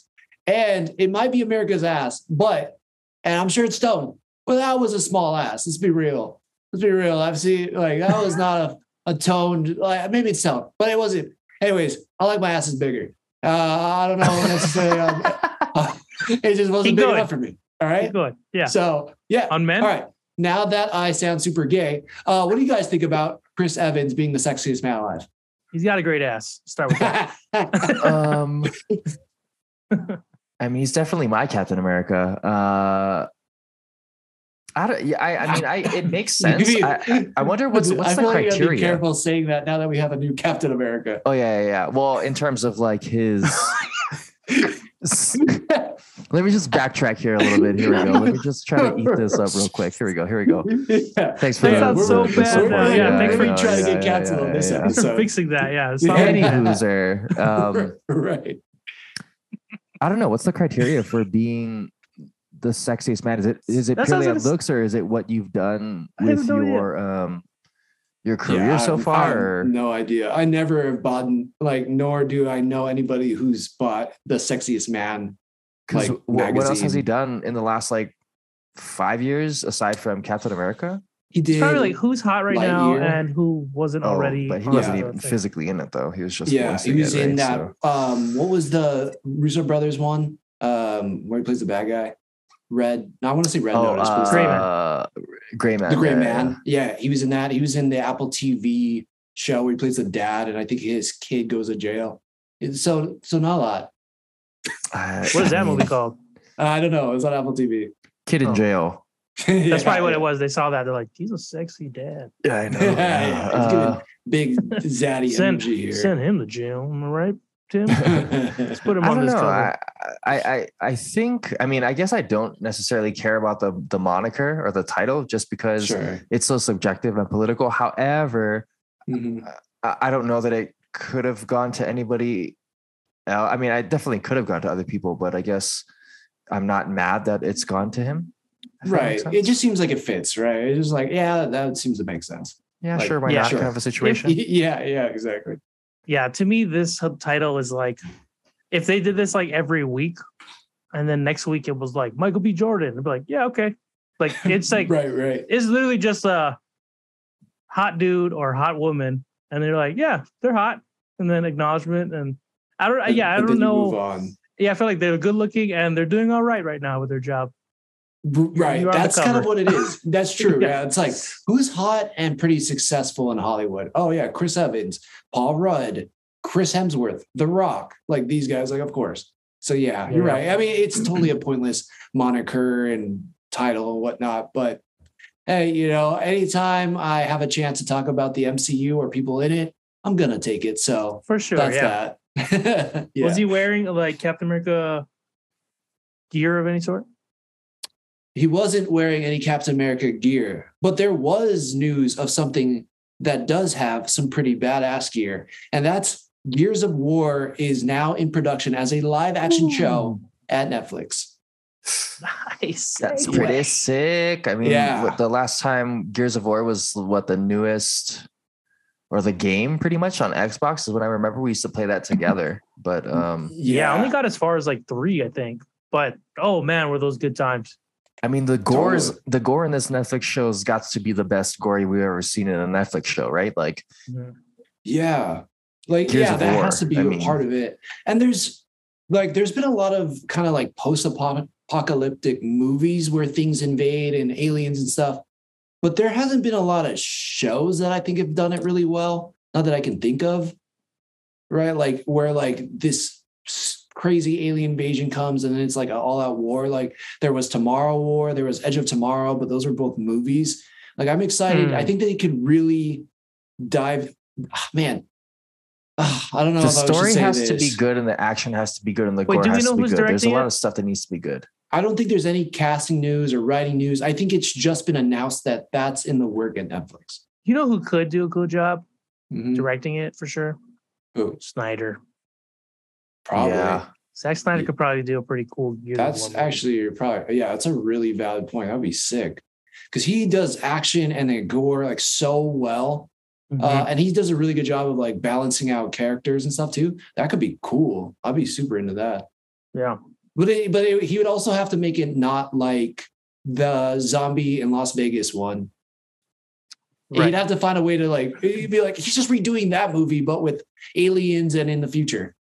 and it might be America's ass, but and I'm sure it's Stone, but that was a small ass. Let's be real. Let's be real. I've seen like that was not a, a toned like maybe it's toned, but it wasn't. Anyways, I like my asses bigger. Uh, I don't know necessarily. um, uh, it just wasn't Keep big going. enough for me. All right. Keep going. Yeah. So yeah. On men. All right now that I sound super gay, uh, what do you guys think about Chris Evans being the sexiest man alive? He's got a great ass. Start with that. um, I mean, he's definitely my Captain America. Uh, I don't. Yeah, I, I mean, I it makes sense. I, I wonder what's what's I the criteria. Like be careful saying that now that we have a new Captain America. Oh yeah, yeah. yeah. Well, in terms of like his Let me just backtrack here a little bit. Here we go. Let me just try to eat this up real quick. Here we go. Here we go. Yeah. Thanks for that. Sounds so bad. Yeah, yeah, thanks for trying to get canceled on this episode. Thanks for fixing that. Yeah. It's Any loser. Um, right. I don't know. What's the criteria for being the sexiest man? Is it is it purely on looks or is it what you've done with your um your career yeah, so far? no idea. I never have bought like, nor do I know anybody who's bought the sexiest man. Like, what, what else has he done in the last like five years aside from Captain America? He did. It's probably like who's hot right now and who wasn't oh, already. But he wasn't even physically in it though. He was just yeah. He was it, in right? that. So. Um, what was the Russo brothers one? Um, where he plays the bad guy. Red. No, I want to say Red oh, Notice. Uh, Gray Man. Gray Man. The Gray yeah, Man. Yeah. yeah, he was in that. He was in the Apple TV show where he plays the dad, and I think his kid goes to jail. So, so not a lot. Uh, what is that movie called? I don't know. It was on Apple TV. Kid in oh. jail. yeah. That's probably what it was. They saw that. They're like, he's a sexy dad. Yeah, I know. yeah, uh, big zaddy send, energy here. Send him to jail. Am I right? Tim? Let's put him I on this know. cover. I, I, I think. I mean, I guess I don't necessarily care about the the moniker or the title, just because sure. it's so subjective and political. However, mm-hmm. I, I don't know that it could have gone to anybody. Else. I mean, I definitely could have gone to other people, but I guess I'm not mad that it's gone to him. Right. It just seems like it fits, right? It's just like, yeah, that seems to make sense. Yeah, like, sure. Why yeah, not? Sure. Kind of a situation. yeah, yeah, exactly yeah, to me, this title is like if they did this like every week, and then next week it was like Michael B. Jordan, I'd be like, yeah, okay. Like it's like right, right. It's literally just a hot dude or hot woman, and they're like, yeah, they're hot, and then acknowledgement, and I don't, yeah, I don't know. Yeah, I feel like they're good looking and they're doing all right right now with their job. Right. That's kind of what it is. That's true. yeah. yeah. It's like who's hot and pretty successful in Hollywood? Oh yeah, Chris Evans, Paul Rudd, Chris Hemsworth, The Rock, like these guys, like of course. So yeah, you're yeah. right. I mean, it's totally a pointless moniker and title and whatnot, but hey, you know, anytime I have a chance to talk about the MCU or people in it, I'm gonna take it. So for sure, that's yeah. that. yeah. Was he wearing like Captain America gear of any sort? He wasn't wearing any Captain America gear, but there was news of something that does have some pretty badass gear. And that's Gears of War is now in production as a live action Ooh. show at Netflix. Nice. That's pretty yeah. sick. I mean, yeah. the last time Gears of War was what the newest or the game pretty much on Xbox is when I remember we used to play that together. But um yeah, yeah I only got as far as like three, I think. But oh man, were those good times. I mean, the gore is the gore in this Netflix show has got to be the best gore we've ever seen in a Netflix show, right? Like, mm-hmm. yeah, like Gears yeah, that War. has to be I a mean- part of it. And there's like there's been a lot of kind of like post-apocalyptic movies where things invade and aliens and stuff, but there hasn't been a lot of shows that I think have done it really well. Not that I can think of, right? Like where like this s- crazy alien invasion comes and then it's like an all-out war. Like there was Tomorrow War, there was Edge of Tomorrow, but those were both movies. Like I'm excited. Hmm. I think they could really dive. ah, man, Ah, I don't know. the if I should story say has to be good, and the action has to be good, and the Wait, gore do we has know to be good. There's a lot of stuff that needs to be good. I don't think there's any casting news or writing news. I think it's just been announced that that's in the work at Netflix. You know who could do a cool job Mhm. directing it for sure? Who? Snyder. Probably. Yeah. Zack Snyder Yeah. could probably do a pretty cool. Gears That's actually you're probably yeah, that's a really valid point. That'd be sick. Because he does action and then gore like so well. Mhm. Uh, and he does a really good job of like balancing out characters and stuff too. That could be cool. I'd be super into that. yeah. But it, but it, he would also have to make it not like the zombie in Las Vegas one. Right. He'd have to find a way to like he'd be like he's just redoing that movie but with aliens and in the future.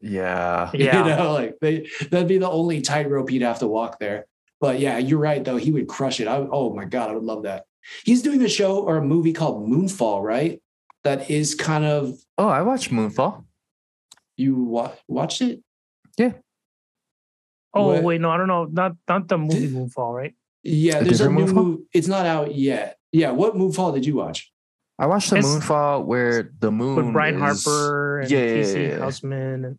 Yeah. Yeah. You know, like they, that'd be the only tightrope he'd have to walk there. But yeah, you're right though. He would crush it. I, oh my god, I would love that. He's doing a show or a movie called Moonfall, right? That is kind of Oh, I watched Moonfall. you wa- watched it. Yeah. Oh What- wait, no, I don't know. Not not the movie Moonfall, right? Yeah, A there's a different new Moonfall? move. It's not out yet. Yeah, what Moonfall did you watch? I watched the It's- Moonfall where the moon With Brian is- Harper and Yeah, yeah, K.C. yeah, yeah. Houseman. And,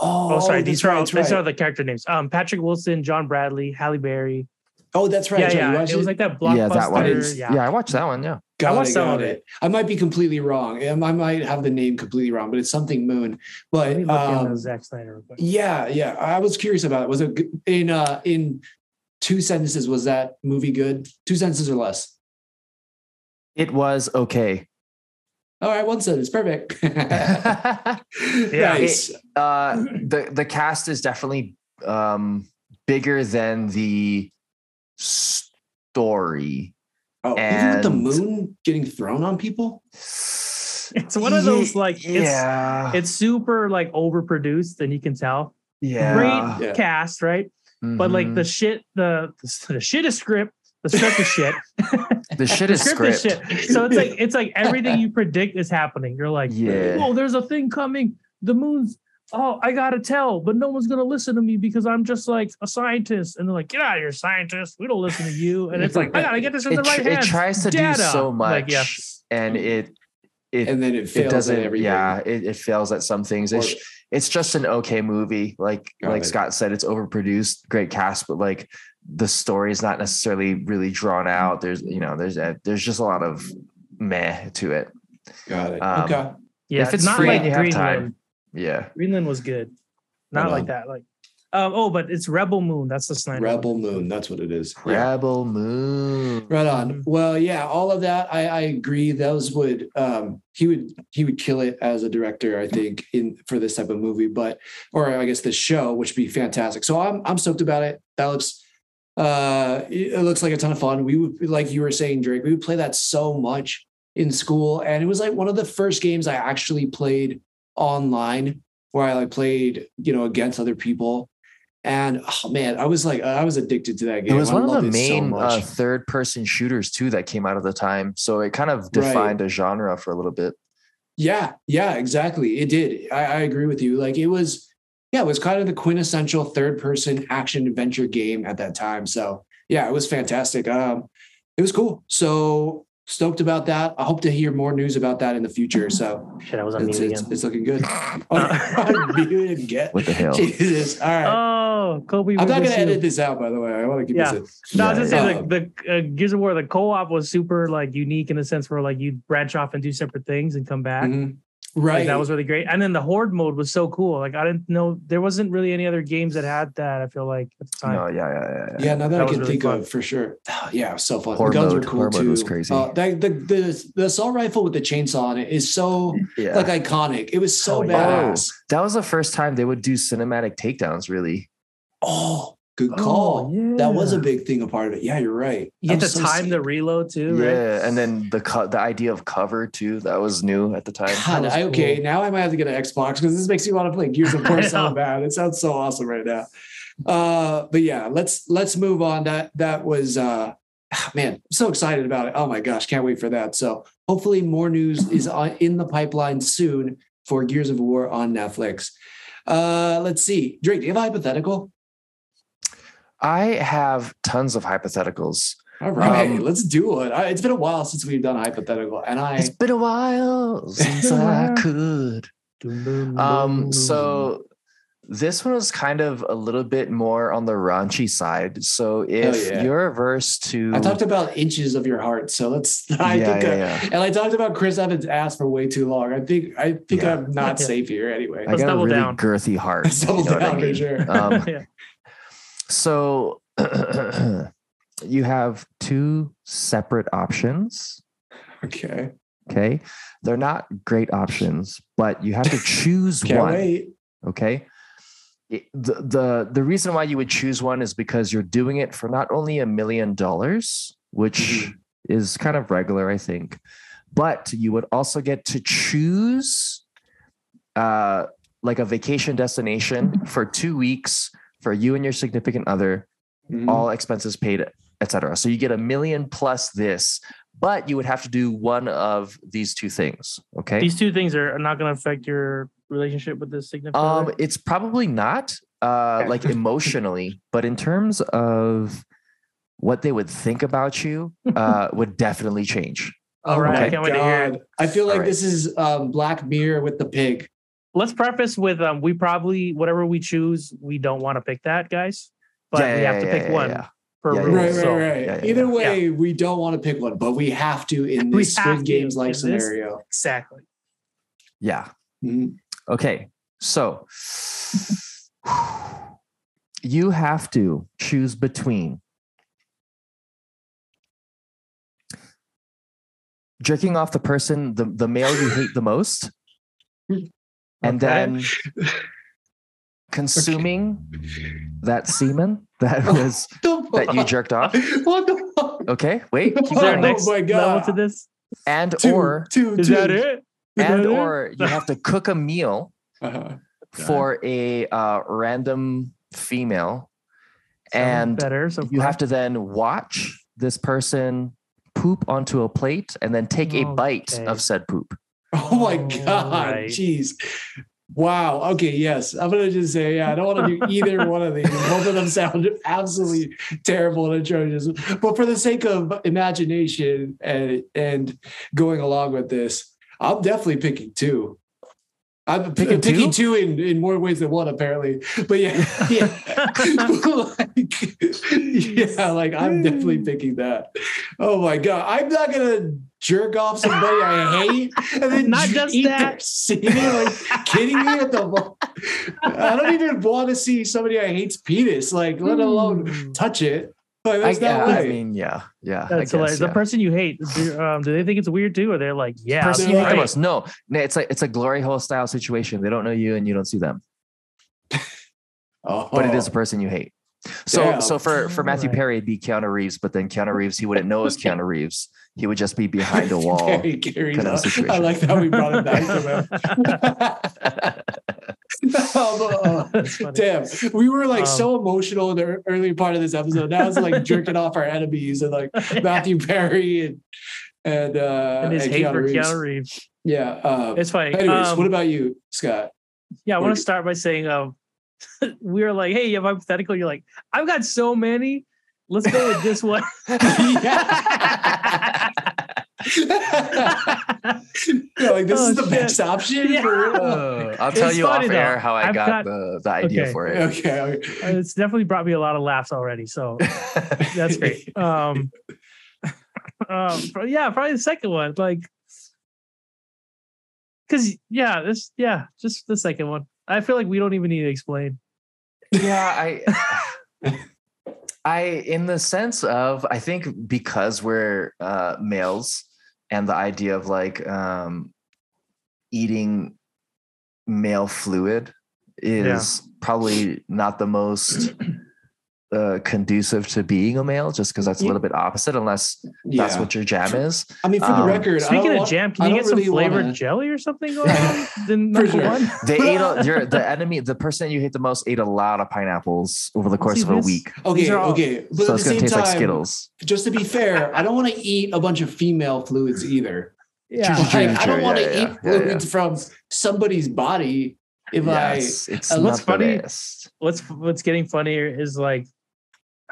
Oh, oh, sorry, these are right, all, these right. are the character names. Um, Patrick Wilson, John Bradley, Halle Berry. Oh, that's right. yeah, that's. You yeah. watched It was like that blockbuster. Yeah, that one. Yeah. Yeah. I watched that one. Yeah. Got I watched it, some got of it. I might be completely wrong. I might have the name completely wrong, but it's something Moon. But me um, Zack Snyder. Real quick. yeah, yeah. I was curious about it. Was it in uh in two sentences? Was that movie good? Two sentences or less? It was okay. All right, one sentence, perfect. Yeah. nice. uh the the cast is definitely um bigger than the story Oh, even with the moon getting thrown on people. It's one of those like it's yeah it's super like overproduced, and you can tell. yeah Great Yeah. cast, right? But like Mhm. the shit, the the shit is script. The script is shit. the shit the is script, script, is shit. So it's like it's like everything you predict is happening. You're like, Yeah. oh, there's a thing coming. The moon's. Oh, I gotta tell, but no one's gonna listen to me because I'm just like a scientist. And they're like, get out of here, scientist. We don't listen to you. And it's like, I gotta get this in it, the tr- right it tries to Data. do so much Like, yeah. and it it and then it it fails doesn't at everything. yeah it, it fails at some things it's, it's just an okay movie like Got like it. scott said it's overproduced great cast but like the story is not necessarily really drawn out there's you know there's a, there's just a lot of meh to it Got it. Um, okay. Yeah, If it's not free like you have Greenland. time. yeah Greenland was good. Not like that. Like, um, oh, but it's Rebel Moon. That's the Snyder. one. Rebel Moon. That's what it is. Yeah. rebel moon Right on. Well, yeah, all of that. I, I agree. Those would um he would he would kill it as a director, I think, in for this type of movie, but or I guess this show, which would be fantastic. So I'm I'm stoked about it. That looks uh it looks like a ton of fun. We would like you were saying, Drake, we would play that so much in school. And it was like one of the first games I actually played online where I like played, you know, against other people. And oh man, I was like, I was addicted to that game. it was I one of the it so main uh, third person shooters too that came out of the time so it kind of defined a genre for a little bit Yeah, yeah, exactly. It did. I, I agree with you. Like it was, yeah, it was kind of the quintessential third person action adventure game at that time. So yeah, it was fantastic. Um, it was cool. So stoked about that. I hope to hear more news about that in the future. So Shit, I was on it's, mute it's, again. it's looking good. Oh, mute and what the hell Jesus. All right. Oh, Kobe. I'm not gonna you. edit this out, by the way. I want to keep Yeah. this. No, I was Yeah, gonna yeah. say the, the uh, Gears of War, the co-op was super like unique in the sense where like you branch off and do separate things and come back. In. Like, Right. that was really great. And then the horde mode was so cool. Like I didn't know there wasn't really any other games that had that. I feel like at the time. no yeah yeah yeah, yeah. Yeah, now that, That I was can really think fun. of for sure. Oh, yeah, so fun. Horde the guns mode- were cool Horde mode was crazy. Uh, that, the, the the assault rifle with the chainsaw on it is so yeah. like iconic. It was so Oh, yeah. badass. that was the first time they would do cinematic takedowns really Oh, Good call. Oh, yeah. That was a big thing, a part of it. Yeah, you're right. You get the so time sick. to reload too, yeah, right? and then the co- the idea of cover too. That was new at the time. God, I, okay, cool. now I might have to get an Xbox because this makes me want to play Gears of War so bad. It sounds so awesome right now. Uh, but yeah, let's let's move on. That that was uh, man, I'm so excited about it. Oh my gosh, can't wait for that. So hopefully more news is in the pipeline soon for Gears of War on Netflix. Uh, let's see, Drake, do you have a hypothetical? I have tons of hypotheticals. All right, um, let's do it. I, it's been a while since we've done a hypothetical, and I. It's been a while since I could. Um, so this one was kind of a little bit more on the raunchy side. So if yeah. you're averse to, I talked about inches of your heart. So let's. I yeah, think, yeah, uh, and I talked about Chris Evans' ass for way too long. I think I think I'm not safe here anyway. I got a really down. girthy heart. Let's double down I mean? for sure. Um, so you have two separate options. Okay. Okay. They're not great options, but you have to choose one. Wait. Okay. the, the the reason why you would choose one is because you're doing it for not only a million dollars, which mm-hmm. is kind of regular, I think, but you would also get to choose uh like a vacation destination for two weeks for you and your significant other mm-hmm. all expenses paid, etc. So you get a million plus this, but you would have to do one of these two things. Okay. These two things are not going to affect your relationship with this significant um, other? It's probably not uh, okay. like emotionally, but in terms of what they would think about you, uh, would definitely change. All right. Okay. I can't wait to hear I feel like right. this is um, Black Mirror with the pig. Let's preface with um, we probably whatever we choose, we don't want to pick that, guys but yeah, we have to pick one. Per rule. Right, right, so, right. Either way, we don't want to pick one, but we have to in this Squid Games like scenario. This, exactly. Yeah. Mm-hmm. Okay. So you have to choose between jerking off the person, the, the male you hate the most, and then consuming okay. that semen that was that you jerked off. What the Okay, wait. Keep there next oh my God. level to this? And two, or two, is two. that it? Is and that or it? you have to cook a meal uh-huh. for a uh, random female, and better, so you have to then watch this person poop onto a plate and then take a bite of said poop. Oh my oh, god, right. jeez. Wow. Okay. Yes. I'm going to just say, yeah, I don't want to do either one of these. Both of them sound absolutely terrible and atrocious. But for the sake of imagination and, and going along with this, I'm definitely picking two. I'm picking, two? picking two in, in more ways than one, apparently. But yeah, yeah, like, yeah, like I'm definitely picking that. Oh my god, I'm not gonna jerk off somebody I hate and then not just eat that. Their Like kidding me at the I don't even want to see somebody I hate's penis, like let alone mm. touch it. Like, that's I, yeah, I mean, yeah, yeah. That's guess, yeah. The person you hate, do, um, do they think it's weird too, or they're like, yeah, person you hate the most? No, it's like it's a glory hole style situation. They don't know you, and you don't see them. oh. But it is a person you hate. So, Damn. so for for Matthew Perry, it'd be Keanu Reeves, but then Keanu Reeves, he wouldn't know as Keanu Reeves. He would just be behind a wall. kind of situation. I like how we brought it back to him. Oh, damn, we were like um, so emotional in the early part of this episode. Now it's like jerking off our enemies and like Matthew Perry and and uh and his and hate Keanu for Reeves. Keanu Reeves. Yeah, um, it's funny. Anyways, um, what about you, Scott? Yeah, I want to start by saying, um, we were like, "Hey, you have hypothetical." You're like, "I've got so many. Let's go with this one." like this oh, is the shit. best option. Yeah. Uh, I'll tell you off air how I got, got, the, the idea okay. for it. Okay, okay. Uh, it's definitely brought me a lot of laughs already, so that's great. Um, um, yeah, probably the second one, like, because yeah, this yeah, just the second one. I feel like we don't even need to explain. Yeah, I. I, in the sense of, I think because we're uh, males, and the idea of like um, eating male fluid is yeah. probably not the most uh, conducive to being a male, just because that's a little bit opposite, unless Yeah. that's what your jam is. I mean, for the Um, record, Speaking of want- jam, I can you don't get some really flavored wanna- jelly or something going on? Then For number sure. one. They ate a, you're, the enemy, the person you hate the most ate a lot of pineapples over the course of a this? week. Okay, all- okay, but So at the it's gonna same taste time, like Skittles. just to be fair, I don't want to eat a bunch of female fluids either. Yeah. True, true, Like, I don't want to Yeah, yeah, eat yeah, yeah. fluids from somebody's body if Yes, it's uh, what's funny- What's what's getting funnier is like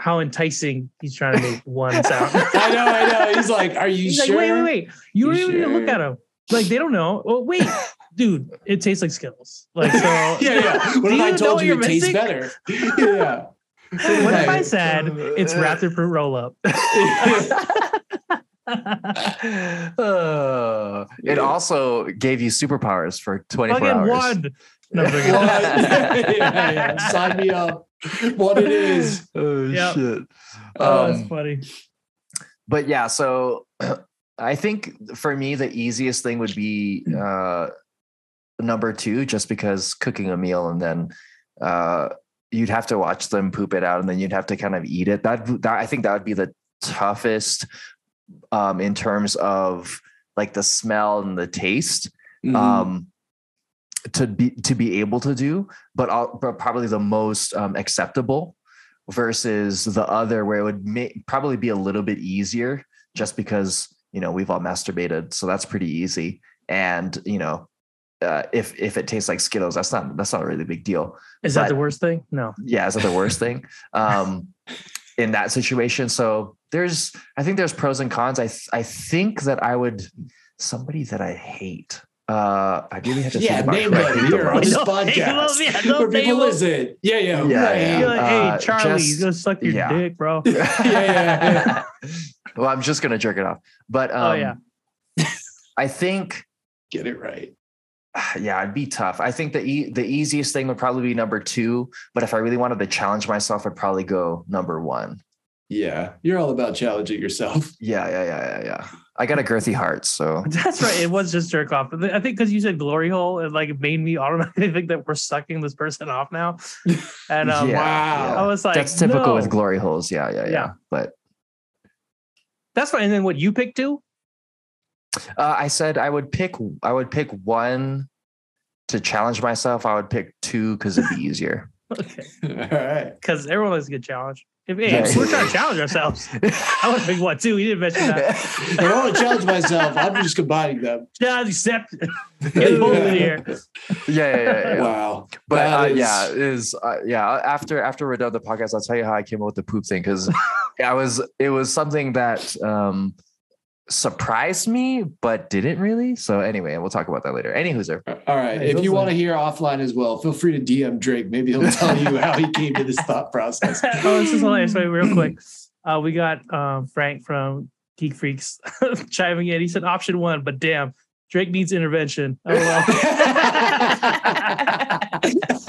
how enticing he's trying to make one sound. I. I know, I know. He's like, "Are you He's sure?" like, wait, wait, wait. You don't You even need to look at him. Like they don't know. Well, wait, dude, it tastes like Skittles. Like so. yeah, yeah. What if I told you you're it tastes better? yeah. What if I said it's Raptor Fruit Roll Up? Uh, it also gave you superpowers for 24 Fucking hours. one. No, I'm joking. What? yeah, yeah. Sign me up. What it is. Oh Yep. shit. Oh, Um, that's funny. but yeah, so I think for me the easiest thing would be uh number two, just because cooking a meal and then uh you'd have to watch them poop it out and then you'd have to kind of eat it. That, that I think that would be the toughest um in terms of like the smell and the taste. Mhm. um to be to be able to do but, I'll, but probably the most um, acceptable versus the other where it would may, probably be a little bit easier just because you know we've all masturbated so that's pretty easy and you know uh, if if it tastes like skittles that's not that's not a really big deal Is that the worst thing? No. yeah is that the worst thing um in that situation so there's i think there's pros and cons i th- i think that i would somebody that i hate uh i really have to yeah, think about name who them the here on most. this Don't name podcast. them, yeah, where people name listen. Yeah, yeah. Yeah, right. yeah. You're like, hey, Uh, Charlie, just- go suck your yeah. dick, bro. yeah, yeah. well i'm just gonna jerk it off but um Oh, yeah. i think Get it right. yeah it'd be tough i think the e- the easiest thing would probably be number two but if i really wanted to challenge myself i'd probably go number one Yeah, you're all about challenging yourself. yeah yeah yeah yeah yeah i got a girthy heart so That's right. It was just jerk off. I think because you said glory hole, it like made me automatically think that we're sucking this person off now. And um, Yeah, wow. I was like, that's typical no. with glory holes yeah, yeah yeah Yeah. but That's fine. And then what you picked too? Uh, I said I would pick. I would pick one to challenge myself. I would pick two because it'd be easier. Okay. all right. Because everyone likes a good challenge. If, hey, if we're trying to challenge ourselves, I would pick one too. You didn't mention that. If I want to challenge myself, I'm just combining them. Yeah, accept. Get both in here. yeah, yeah, yeah, yeah. Wow. But That uh, is- yeah, it is uh, yeah. After after we're done the podcast, I'll tell you how I came up with the poop thing because I was it was something that um surprised me but didn't really. So anyway, we'll talk about that later. Anywho's there. All right. If you want to hear offline as well, feel free to DM Drake. Maybe he'll tell you how he came to this thought process. oh, this is hilarious. Wait, real quick. Uh, we got um, Frank from Geek Freaks chiming in. He said option one, but damn, Drake needs intervention. Oh, well.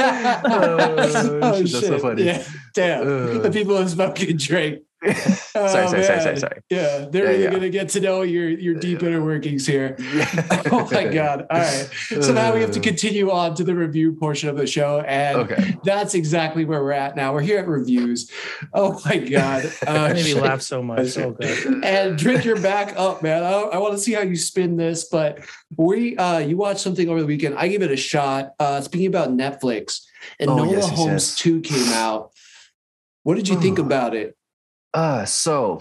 Oh, shit, that's so funny. Yeah, damn. Ugh. the people have spoken Drake. Sorry, Oh, sorry, sorry, sorry, sorry. Yeah, they're Yeah, really yeah. gonna get to know your your deep inner workings here. Oh my god! All right, so now we have to continue on to the review portion of the show, and Okay. that's exactly where we're at now. We're here at reviews. Oh my god! Uh, Made me laugh so much. So good. and drink your back up, man. I, I want to see how you spin this, but we uh you watched something over the weekend. I gave it a shot. Uh speaking about Netflix, and Oh, Nola yes, yes, Holmes yes. 2 came out. What did you think about it? Uh, so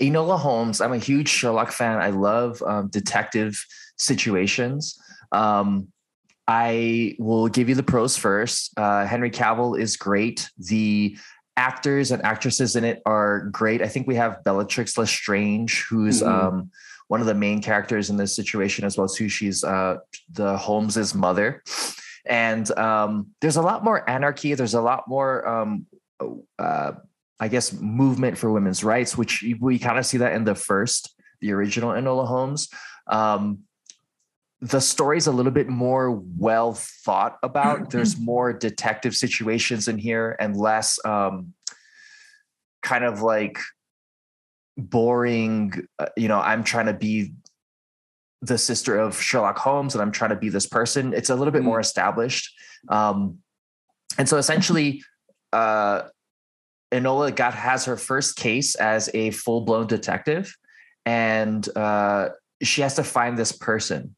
Enola Holmes, I'm a huge Sherlock fan. I love um, detective situations. Um, I will give you the pros first. Uh, Henry Cavill is great. The actors and actresses in it are great. I think we have Bellatrix Lestrange, who's Mhm. um, one of the main characters in this situation as well too. She's uh, the Holmes's mother, and um, there's a lot more anarchy. There's a lot more um, uh, I guess, movement for women's rights, which we kind of see that in the first, the original Enola Holmes. Um, the story's a little bit more well thought about. There's more detective situations in here and less um, kind of like boring. Uh, you know, I'm trying to be the sister of Sherlock Holmes and I'm trying to be this person. It's a little bit Mhm. more established. Um, and so essentially, uh, Enola got has her first case as a full blown detective, and uh, she has to find this person,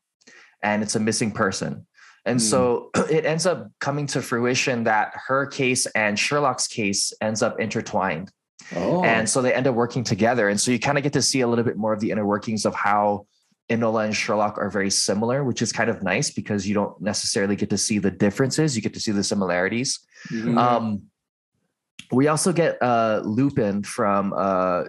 and it's a missing person. And mm. so it ends up coming to fruition that her case and Sherlock's case ends up intertwined. Oh. And so they end up working together. And so you kind of get to see a little bit more of the inner workings of how Enola and Sherlock are very similar, which is kind of nice because you don't necessarily get to see the differences. You get to see the similarities. Mm-hmm. Um, we also get uh, Lupin from uh,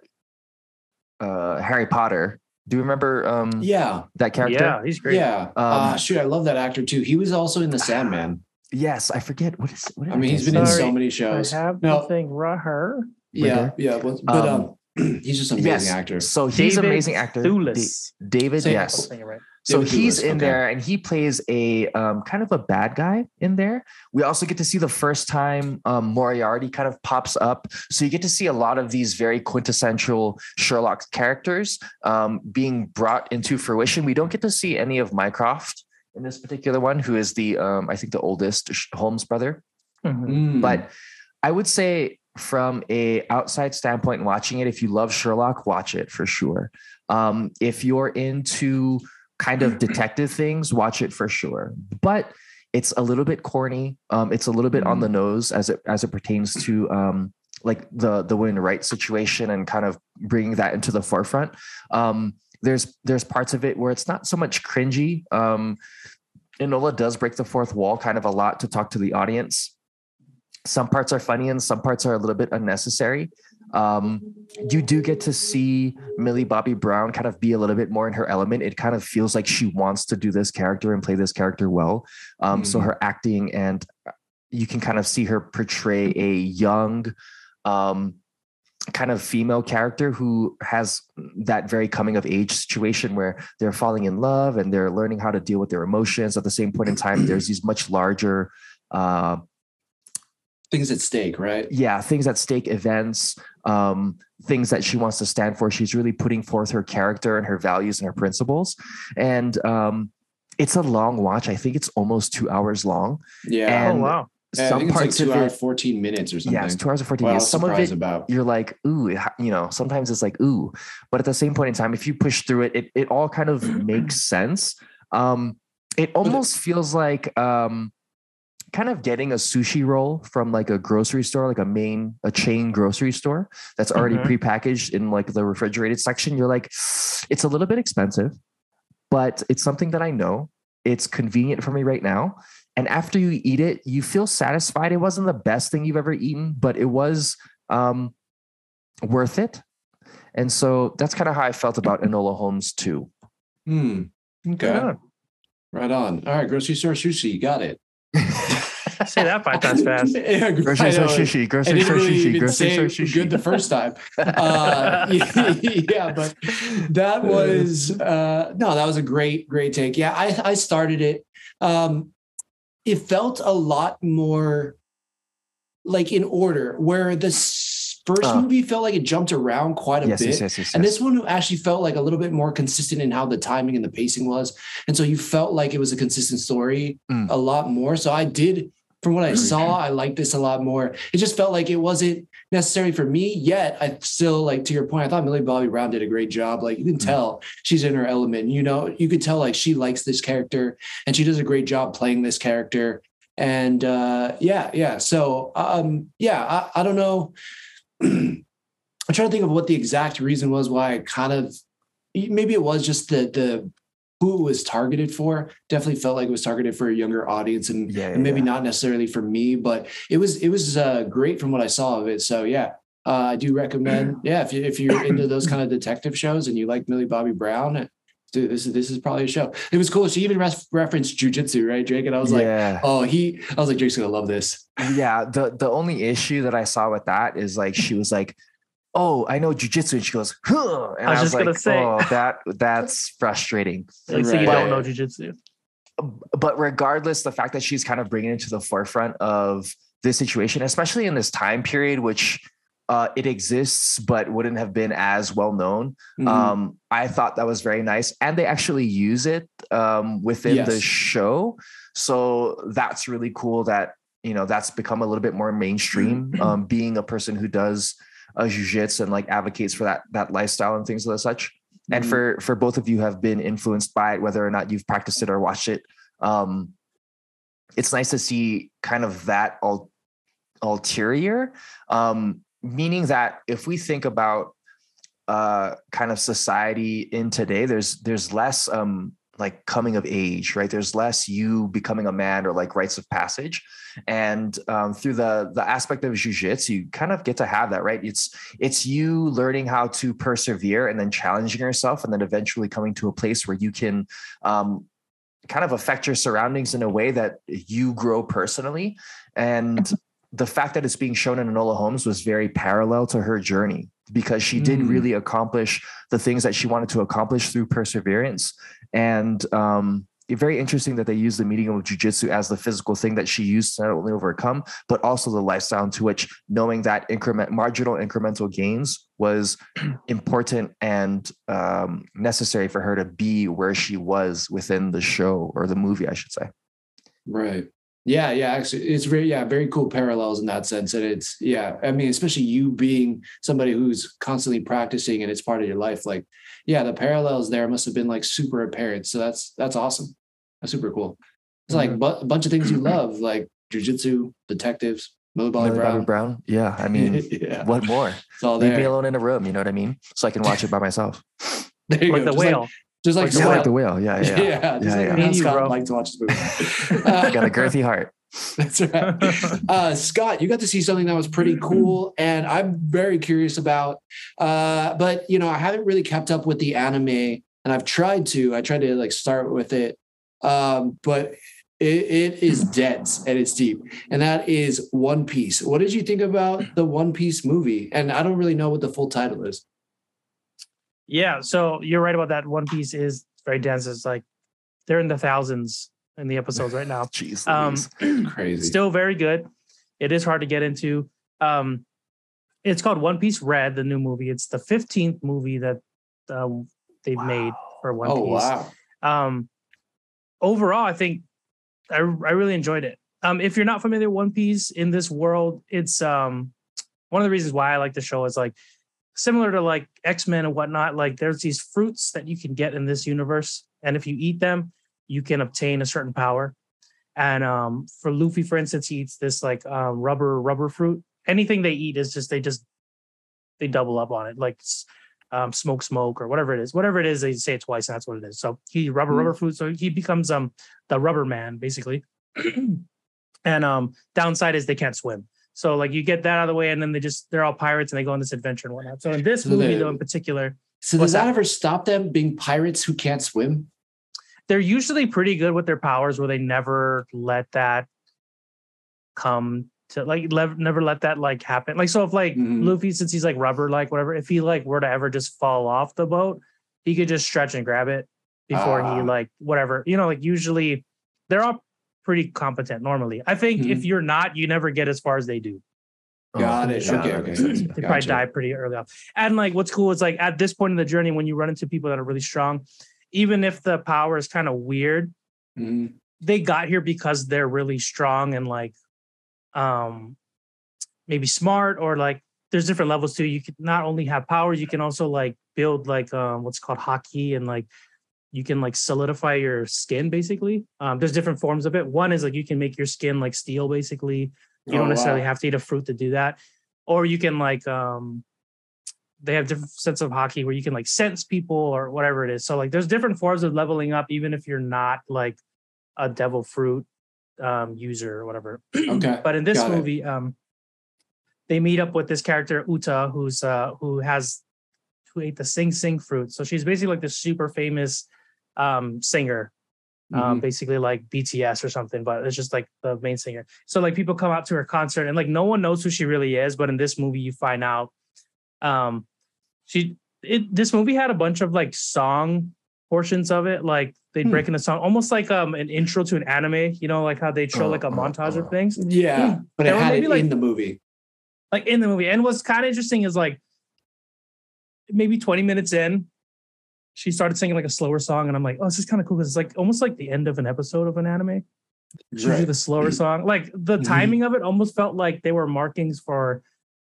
uh, Harry Potter. Do you remember? Um, yeah, that character. Yeah, he's great. Yeah, um, uh, shoot, I love that actor too. He was also in The Sandman. Yes, I forget what is. What I mean, he's been in so many shows. I have no. nothing. Her. Yeah, yeah, but, but um, um he's just an amazing yes. actor. So he's David amazing actor. Thewlis. David, Same. yes. Right. So David he's in okay. there and he plays a um, kind of a bad guy in there. We also get to see the first time um, Moriarty kind of pops up. So you get to see a lot of these very quintessential Sherlock characters um, being brought into fruition. We don't get to see any of Mycroft in this particular one, who is the, um, I think, the oldest Holmes brother. Mm-hmm. But I would say from a outside standpoint watching it if you love sherlock watch it for sure um, if you're into kind of detective things watch it for sure. But it's a little bit corny. Um, it's a little bit on the mm. nose as it as it pertains to um, like the the win right situation and kind of bringing that into the forefront. Um, there's there's parts of it where it's not so much cringy. Um, Enola does break the fourth wall kind of a lot to talk to the audience. Some parts are funny and some parts are a little bit unnecessary. Um, you do get to see Millie Bobby Brown kind of be a little bit more in her element. It kind of feels like she wants to do this character and play this character well. Um, mm-hmm. So her acting and you can kind of see her portray a young, um, kind of female character who has that very coming of age situation where they're falling in love and they're learning how to deal with their emotions. At the same point in time, there's these much larger uh, things at stake, right? Yeah, things at stake, events, um, things that she wants to stand for. She's really putting forth her character and her values and her principles. And um, it's a long watch. I think it's almost two hours long. Yeah. And oh, wow. Yeah, some parts like two hours, 14 minutes or something. Yeah, it's two hours and 14 minutes. Some of it, about. you're like, ooh, you know, sometimes it's like, ooh. But at the same point in time, if you push through it, it, it all kind of makes sense. Um, it almost feels like um, kind of getting a sushi roll from like a grocery store, like a main, a chain grocery store that's already mm-hmm. prepackaged in like the refrigerated section. You're like, it's a little bit expensive, but it's something that I know. It's convenient for me right now. And after you eat it, you feel satisfied. It wasn't the best thing you've ever eaten, but it was um, worth it. And so that's kind of how I felt about Enola Holmes too. Hmm. Okay. Yeah. Right on. All right. Grocery store sushi. Got it. Say that five times fast. yeah, grocery store sushi. Grocery store sushi. Grocery store sushi. Good the first time. Uh, yeah, but that was uh, no, that was a great, great take. Yeah, I I started it. Um, it felt a lot more like in order, where this first uh, movie felt like it jumped around quite a yes, bit. Yes, yes, and this one actually felt like a little bit more consistent in how the timing and the pacing was. And so you felt like it was a consistent story mm. a lot more. So I did from what I saw, I liked this a lot more. It just felt like it wasn't necessary for me yet. I still like to your point. I thought Millie Bobby Brown did a great job. Like you can mm. tell she's in her element. You know, you could tell like she likes this character and she does a great job playing this character. And uh, yeah, yeah. So um, yeah, I, I don't know. I'm trying to think of what the exact reason was why I kind of maybe it was just the the who it was targeted for definitely felt like it was targeted for a younger audience and, yeah, and maybe yeah. not necessarily for me but it was it was uh, great from what i saw of it so yeah uh, i do recommend yeah if, you, if you're into those kind of detective shows and you like millie bobby brown dude, this is this is probably a show. It was cool. She even ref- referenced jujitsu, right, Jake? And I was yeah. like, oh, he. I was like, Jake's gonna love this. Yeah. The the only issue that I saw with that is like she was like, oh, I know jujitsu. And she goes, huh. And I was, I was just like, gonna say, oh, that that's frustrating. Like, so you don't know jujitsu. But regardless, the fact that she's kind of bringing it to the forefront of this situation, especially in this time period, which uh, it exists but wouldn't have been as well known. Mm-hmm. Um, I thought that was very nice, and they actually use it um, within yes. the show, so that's really cool. That you know that's become a little bit more mainstream. Um, being a person who does uh, jujitsu and like advocates for that that lifestyle and things of the such. Mm-hmm. And for for both of you have been influenced by it, whether or not you've practiced it or watched it. Um, it's nice to see kind of that ul- ulterior, um, meaning that if we think about uh, kind of society in today, there's there's less um, like coming of age, right? There's less you becoming a man or like rites of passage, and um, through the the aspect of jujitsu, you kind of get to have that, right? It's it's you learning how to persevere and then challenging yourself, and then eventually coming to a place where you can um, kind of affect your surroundings in a way that you grow personally, and the fact that it's being shown in Enola Holmes was very parallel to her journey because she did mm. really accomplish the things that she wanted to accomplish through perseverance and um, very interesting that they use the medium of jujitsu as the physical thing that she used to not only overcome, but also the lifestyle into which knowing that increment, marginal incremental gains was important and um, necessary for her to be where she was within the show or the movie, I should say. Right. Yeah, yeah, actually, it's very yeah, very cool parallels in that sense, and it's yeah, I mean, especially you being somebody who's constantly practicing and it's part of your life. Like, yeah, the parallels there must have been like super apparent. So that's that's awesome. That's super cool. It's like mm-hmm. a bunch of things you love, like jujitsu, detectives, Millie Bobby Millie Brown. Brown. Yeah, I mean, yeah. what more? It's all Leave me alone in a room. You know what I mean? So I can watch it by myself. like go. the just whale. Like, just like, yeah, like the whale. Yeah, yeah, yeah. Just yeah, like yeah. Scott like to watch this movie. uh, got a girthy heart. That's right. Uh, Scott, you got to see something that was pretty cool, and I'm very curious about. Uh, but you know, I haven't really kept up with the anime, and I've tried to. I tried to like start with it, um, but it, it is dense and it's deep, and that is One Piece. What did you think about the One Piece movie? And I don't really know what the full title is. Yeah, so you're right about that. One Piece is very dense. It's like they're in the thousands in the episodes right now. Jeez, um, crazy. Still very good. It is hard to get into. Um, it's called One Piece Red, the new movie. It's the 15th movie that uh, they've wow. made for One oh, Piece. Oh wow. Um, overall, I think I, I really enjoyed it. Um, if you're not familiar with One Piece in this world, it's um, one of the reasons why I like the show is like similar to like X-Men and whatnot, like there's these fruits that you can get in this universe. And if you eat them, you can obtain a certain power. And um, for Luffy, for instance, he eats this like uh, rubber rubber fruit. Anything they eat is just they just they double up on it, like um, smoke smoke or whatever it is. Whatever it is, they say it twice, and that's what it is. So he rubber mm-hmm. rubber fruit. So he becomes um the rubber man basically. and um downside is they can't swim. So like you get that out of the way, and then they just they're all pirates and they go on this adventure and whatnot. So in this so movie, though, in particular, so does that, that ever stop them being pirates who can't swim? They're usually pretty good with their powers, where they never let that come to like never let that like happen. Like so, if like mm-hmm. Luffy, since he's like rubber, like whatever, if he like were to ever just fall off the boat, he could just stretch and grab it before uh. he ah. like whatever. You know, like usually they're all pretty competent normally. I think mm-hmm. if you're not, you never get as far as they do. Got it. Okay, okay. They gotcha. probably die pretty early on. And like what's cool is like at this point in the journey, when you run into people that are really strong, even if the power is kind of weird, mm-hmm. they got here because they're really strong and like um maybe smart or like there's different levels too. You can not only have powers, you can also like build like um what's called haki and like you can like solidify your skin basically. Um, there's different forms of it. One is like you can make your skin like steel basically. You oh, don't necessarily wow. have to eat a fruit to do that. Or you can like um they have different sets of haki where you can like sense people or whatever it is. So like there's different forms of leveling up, even if you're not like a devil fruit um user or whatever. Okay. but in this Got movie, it. um they meet up with this character Uta, who's uh who has who ate the sing sing fruit. So she's basically like this super famous um, singer, um, mm-hmm. basically like BTS or something, but it's just like the main singer. So like people come out to her concert and like no one knows who she really is, but in this movie you find out. Um, she it this movie had a bunch of like song portions of it, like they'd hmm. break into song, almost like um an intro to an anime. You know, like how they show oh, like a oh, montage oh. of things. Yeah, but it had it like, in the movie. Like in the movie, and what's kind of interesting is like maybe 20 minutes in, she started singing like a slower song, and I'm like, oh, this is kind of cool because it's like almost like the end of an episode of an anime. Usually Right. the slower song. Like the Mhm. timing of it almost felt like they were markings for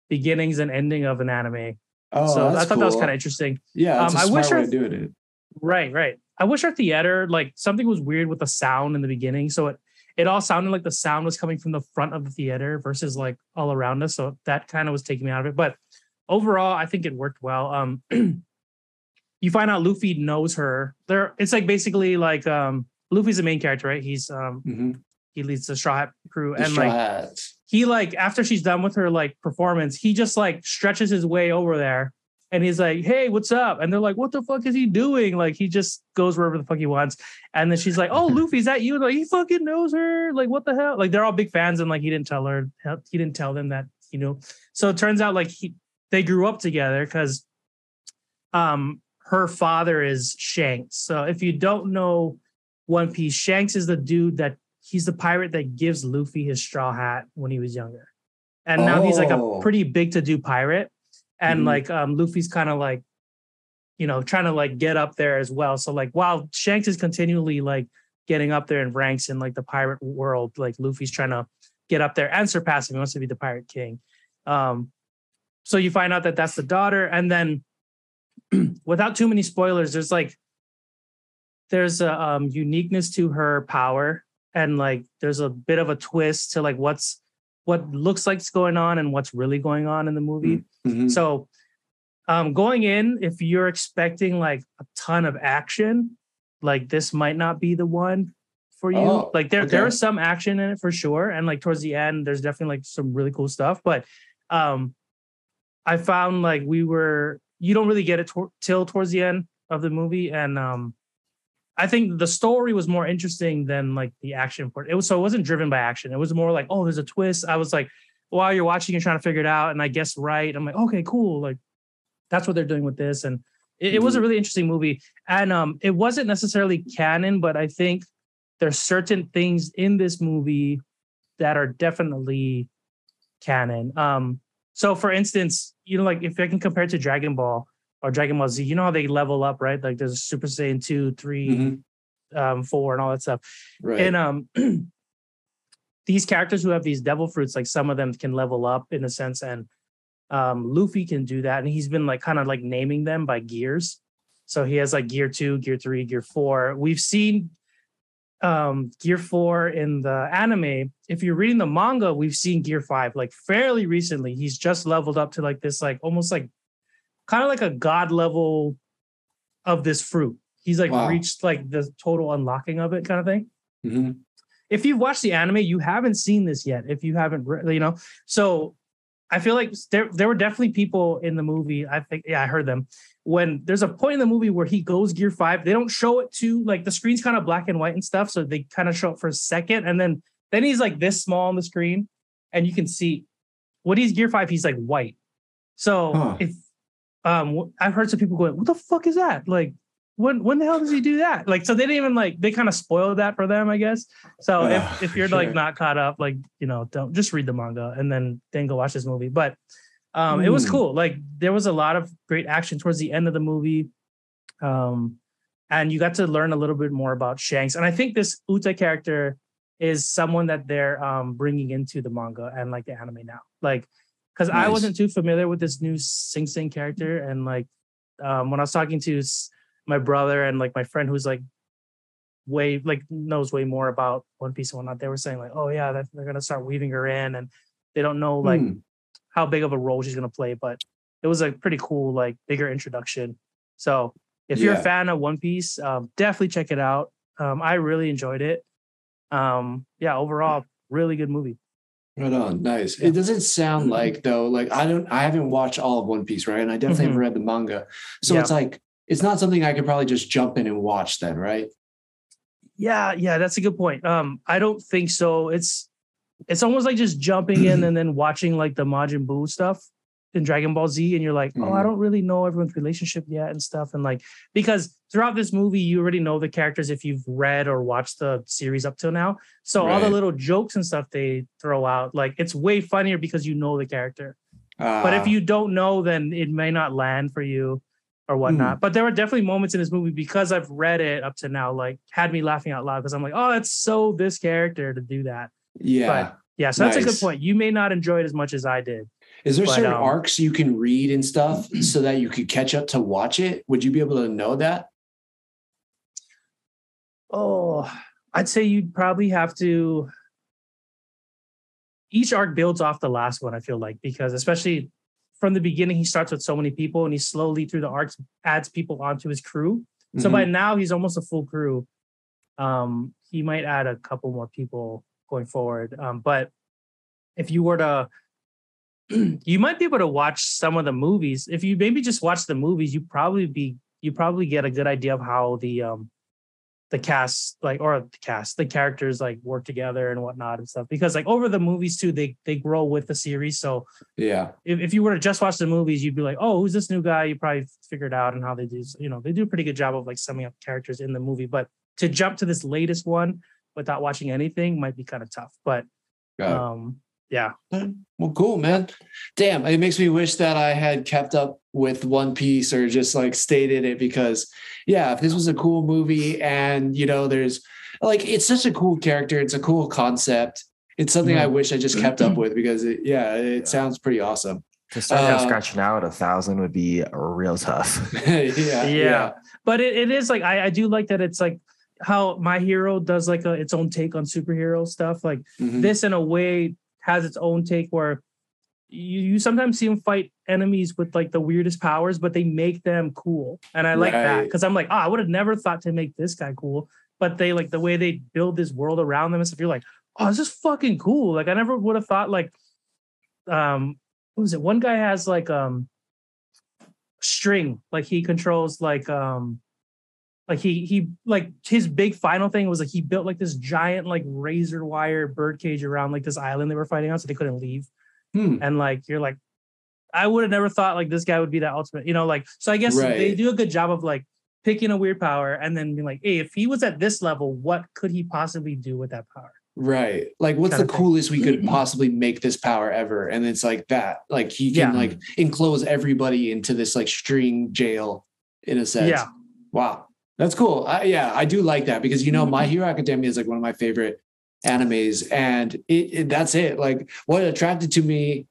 beginnings and ending of an anime. Oh, so I thought that was kind of interesting. Yeah, um, I wish our- it. Right, right. I wish our theater, like something was weird with the sound in the beginning. So it it all sounded like the sound was coming from the front of the theater versus like all around us. So that kind of was taking me out of it. But overall, I think it worked well. Um you find out Luffy knows her. There it's like basically like um Luffy's the main character, right? He's um Mhm. he leads the Straw Hat crew The and Straw like Hats. he like after she's done with her like performance, he just like stretches his way over there and he's like, "Hey, what's up?" And they're like, "What the fuck is he doing?" Like he just goes wherever the fuck he wants. And then she's like, "Oh, Luffy, is that you?" And like he fucking knows her. Like what the hell? Like they're all big fans and like he didn't tell her. He didn't tell them that you know. So it turns out like he they grew up together because um her father is Shanks. So if you don't know One Piece, Shanks is the dude that he's the pirate that gives Luffy his straw hat when he was younger. And now he's like a Oh. pretty big to do pirate. And Mhm. like um Luffy's kind of like, you know, trying to like get up there as well. So like while Shanks is continually like getting up there in ranks in like the pirate world, like Luffy's trying to get up there and surpass him. He wants to be the pirate king. Um so you find out that that's the daughter, and then without too many spoilers, there's like there's a um, uniqueness to her power, and like there's a bit of a twist to like what's what looks like's going on and what's really going on in the movie. Mhm. So, um, going in, if you're expecting like a ton of action, like this might not be the one for you. Oh, like there, there okay. is some action in it for sure, and like towards the end, there's definitely like some really cool stuff. But, um, I found like we were you don't really get it tor- till towards the end of the movie, and um, I think the story was more interesting than like the action part. It was so it wasn't driven by action. It was more like oh, there's a twist. I was like while you're watching, you're trying to figure it out, and I guess right. I'm like okay, cool. Like that's what they're doing with this, and it, it was a really interesting movie. And um, it wasn't necessarily canon, but I think there's certain things in this movie that are definitely canon. Um, so for instance, you know, like if I can compare it to Dragon Ball or Dragon Ball Z, you know how they level up, right? Like there's a Super Saiyan 2, 3, Mhm. um, 4, and all that stuff. Right. And um these characters who have these devil fruits, like some of them can level up in a sense, and um Luffy can do that. And he's been like kind of like naming them by gears. So he has like gear two, gear three, gear four. We've seen um gear four in the anime. If you're reading the manga, we've seen gear five like fairly recently. He's just leveled up to like this, like almost like kind of like a god level of this fruit. He's like Wow. reached like the total unlocking of it kind of thing Mhm. if you've watched the anime, you haven't seen this yet. If you haven't, re- you know, so I feel like there there were definitely people in the movie. I think, yeah, I heard them when there's a point in the movie where he goes gear five. They don't show it to like the screen's kind of black and white and stuff, so they kind of show it for a second, and then then he's like this small on the screen, and you can see when he's gear five, he's like white. So Huh. if um, I've heard some people going, "What the fuck is that?" Like. When, when the hell does he do that? Like, so they didn't even like they kind of spoiled that for them, I guess. So Ah, if if you're like not caught up, like you know, don't just read the manga and then then go watch this movie. But um, it was Hmm. cool. Like there was a lot of great action towards the end of the movie, um, and you got to learn a little bit more about Shanks. And I think this Uta character is someone that they're um bringing into the manga and like the anime now. Like, because I wasn't too familiar with this new Sing Sing character, and like um, when I was talking to my brother and like my friend who's like way like knows way more about One Piece and whatnot, they were saying like, oh yeah, that they're gonna start weaving her in, and they don't know like Hmm. how big of a role she's gonna play, but it was a pretty cool like bigger introduction. So if you're a fan of One Piece, um, definitely check it out. Um, I really enjoyed it. Um, yeah, overall, really good movie. Right on. Nice. Yeah. It doesn't sound like though, like I don't I haven't watched all of One Piece, right? And I definitely Mhm. haven't read the manga. So Yeah. it's like it's not something I could probably just jump in and watch then, right? Yeah, yeah, that's a good point. Um, I don't think so. It's it's almost like just jumping in and then watching like the Majin Buu stuff in Dragon Ball Z, and you're like, oh, I Mhm. don't really know everyone's relationship yet and stuff. And like because throughout this movie, you already know the characters if you've read or watched the series up till now. So all the little jokes and stuff they throw out, like it's way funnier because you know the character. But Uh, if you don't know, then it may not land for you. Or whatnot. Mm. But there were definitely moments in this movie because I've read it up to now, like had me laughing out loud because I'm like, oh, that's so this character to do that. Yeah. But yeah, so nice. that's a good point. You may not enjoy it as much as I did. Is there but, certain um, arcs you can read and stuff so that you could catch up to watch it? Would you be able to know that? Oh, I'd say you'd probably have to. Each arc builds off the last one, I feel like, because especially from the beginning, he starts with so many people and he slowly through the arcs adds people onto his crew. Mm-hmm. So by now, he's almost a full crew. Um, he might add a couple more people going forward. Um, but if you were to, you might be able to watch some of the movies. If you maybe just watch the movies, you probably be you probably get a good idea of how the um the cast like or the cast the characters like work together and whatnot and stuff. Because like over the movies too they they grow with the series. So yeah. if, if you were to just watch the movies you'd be like oh who's this new guy? You probably figured out and how they do you know they do a pretty good job of like summing up characters in the movie. But to jump to this latest one without watching anything might be kind of tough. But um, yeah. Well, cool, man. Damn, it makes me wish that I had kept up with One Piece or just like stayed in it because, yeah, if this was a cool movie and you know, there's like it's such a cool character, it's a cool concept. It's something mm-hmm. I wish I just kept up with because, it, yeah, it yeah. sounds pretty awesome. To start uh, scratching out a thousand would be real tough. yeah, yeah, yeah, But it, it is like I, I do like that it's like how my hero does like a, its own take on superhero stuff like mm-hmm. this in a way has its own take where you, you sometimes see them fight enemies with like the weirdest powers but they make them cool. And i like right. that because i'm like oh i would have never thought to make this guy cool. But they like the way they build this world around them and stuff you're like oh this is fucking cool. Like i never would have thought like um what was it? One guy has like um string. Like he controls like um like he he like his big final thing was like he built like this giant like razor wire bird cage around like this island they were fighting on so they couldn't leave. Hmm. and like you're like i would have never thought like this guy would be that ultimate you know like so i guess right. they do a good job of like picking a weird power and then being like hey if he was at this level what could he possibly do with that power? Right. Like what's the coolest we could possibly make this power ever? And it's like that. Like he can yeah. like enclose everybody into this like string jail in a sense. Yeah. Wow that's cool. I, yeah, I do like that because you know, My Hero Academia is like one of my favorite animes, and it, it, that's it. Like what attracted to me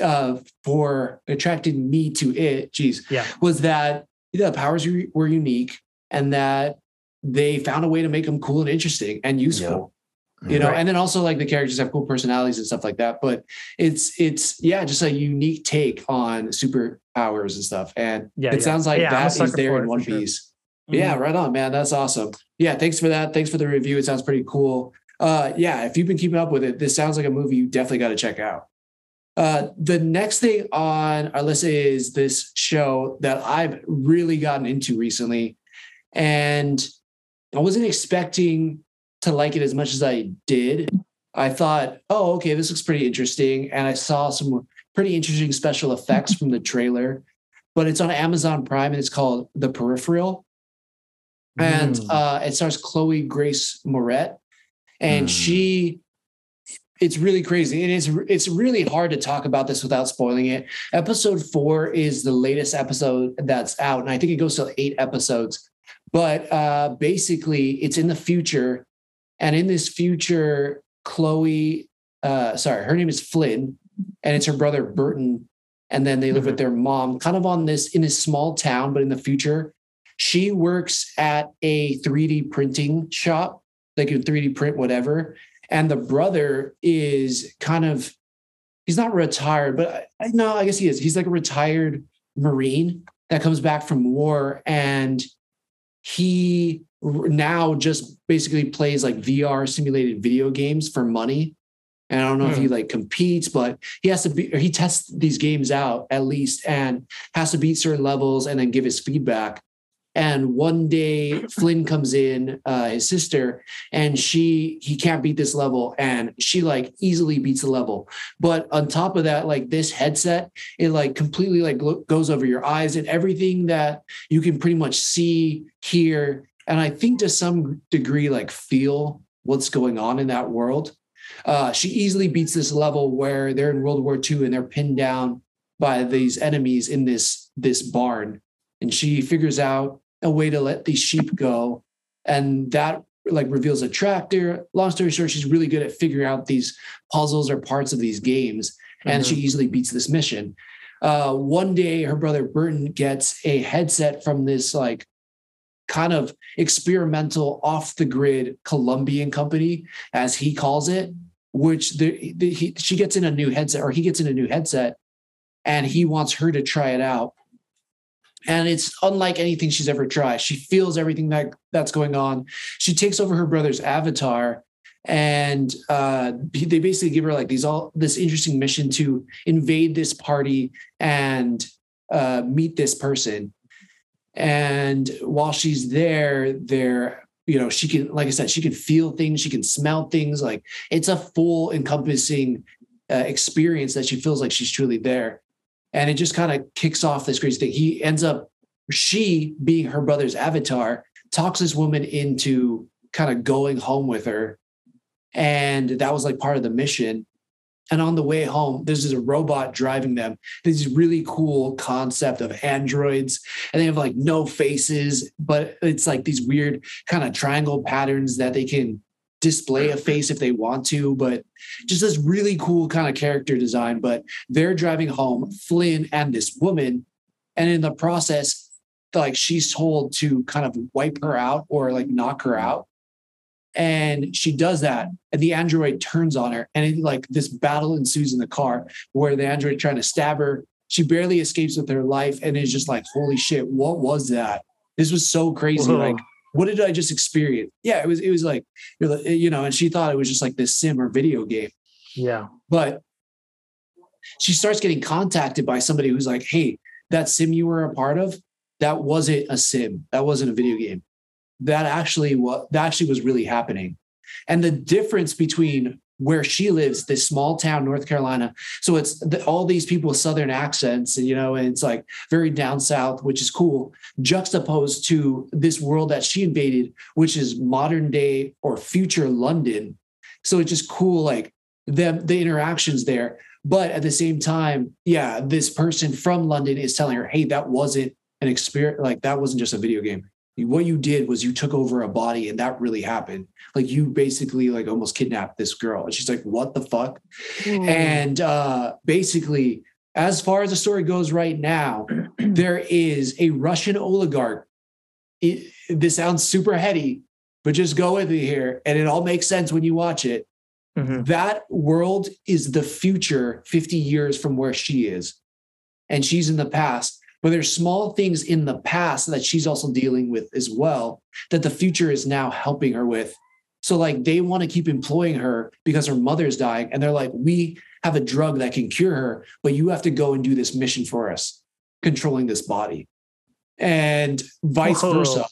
uh, for attracted me to it, geez, yeah, was that the powers were unique and that they found a way to make them cool and interesting and useful. Yeah. You know, right. and then also like the characters have cool personalities and stuff like that. But it's it's yeah, just a unique take on superpowers and stuff. And yeah, it yeah. sounds like that is there in One. Piece. Mm-hmm. Yeah, right on, man. That's awesome. Yeah, thanks for that. Thanks for the review. It sounds pretty cool. Uh, yeah, if you've been keeping up with it, this sounds like a movie you definitely got to check out. Uh, the next thing on our list is this show that I've really gotten into recently. And I wasn't expecting to like it as much as I did. I thought, oh, okay, this looks pretty interesting. And I saw some pretty interesting special effects from the trailer, but it's on Amazon Prime and it's called The Peripheral and mm. uh, it stars Chloe Grace Moretz, and mm. she. It's really crazy, and it's it's really hard to talk about this without spoiling it. Episode four is the latest episode that's out, and I think it goes to eight episodes. But uh, basically, it's in the future, and in this future, Chloe, uh, sorry, her name is Flynn, and it's her brother Burton, and then they live mm-hmm. with their mom, kind of on this in this small town, but in the future she works at a 3D printing shop, like a 3D print whatever. And the brother is kind of, he's not retired, but I, no, I guess he is. He's like a retired Marine that comes back from war. And he now just basically plays like VR simulated video games for money. And I don't know hmm. if he hmm. like competes, but he has to be, or he tests these games out at least and has to beat certain levels and then give his feedback. And one day Flynn comes in, uh, his sister, and she he can't beat this level, and she like easily beats the level. But on top of that, like this headset, it like completely like goes over your eyes and everything that you can pretty much see, hear, and I think to some degree like feel what's going on in that world. Uh, she easily beats this level where they're in World War II and they're pinned down by these enemies in this this barn and she figures out a way to let these sheep go. And that like reveals a tractor. Long story short, she's really good at figuring out these puzzles or parts of these games, and mm-hmm. she easily beats this mission. Uh, one day, her brother Burton gets a headset from this like kind of experimental off the grid Colombian company, as he calls it, which the, the, he, she gets in a new headset or he gets in a new headset and he wants her to try it out. And it's unlike anything she's ever tried. She feels everything that that's going on. She takes over her brother's avatar and uh, they basically give her like these all this interesting mission to invade this party and uh, meet this person and while she's there, there, you know, she can, like I said, she can feel things, she can smell things. Like it's a full encompassing uh, experience that she feels like she's truly there. And it just kind of kicks off this crazy thing. He ends up, she being her brother's avatar, talks this woman into kind of going home with her. And that was like part of the mission. And on the way home, there's a robot driving them. This really cool concept of androids, and they have like no faces, but it's like these weird kind of triangle patterns that they can display a face if they want to, but just this really cool kind of character design. But they're driving home, Flynn and this woman, and in the process, like she's told to kind of wipe her out or like knock her out and she does that and the android turns on her and it, like this battle ensues in the car where the android trying to stab her she barely escapes with her life and it's just like holy shit what was that this was so crazy Whoa. like what did i just experience? Yeah it was it was like you know and she thought it was just like this sim or video game. Yeah. But she starts getting contacted by somebody who's like hey that sim you were a part of that wasn't a sim. That wasn't a video game. That actually what that actually was really happening. And the difference between where she lives, this small town, North Carolina. So it's the, all these people with Southern accents, and you know, and it's like very down south, which is cool, juxtaposed to this world that she invaded, which is modern day or future London. So it's just cool, like them, the interactions there. But at the same time, yeah, this person from London is telling her, hey, that wasn't an experience, like that wasn't just a video game what you did was you took over a body and that really happened. Like you basically like almost kidnapped this girl. And she's like what the fuck? Mm. and uh basically as far as the story goes right now there is a russian oligarch. It, this sounds super heady but just go with me here and it all makes sense when you watch it. Mm-hmm. that world is the future 50 years from where she is. And she's in the past but there's small things in the past that she's also dealing with as well that the future is now helping her with. So like they want to keep employing her because her mother's dying and they're like we have a drug that can cure her, but you have to go and do this mission for us, controlling this body. And vice Whoa. versa.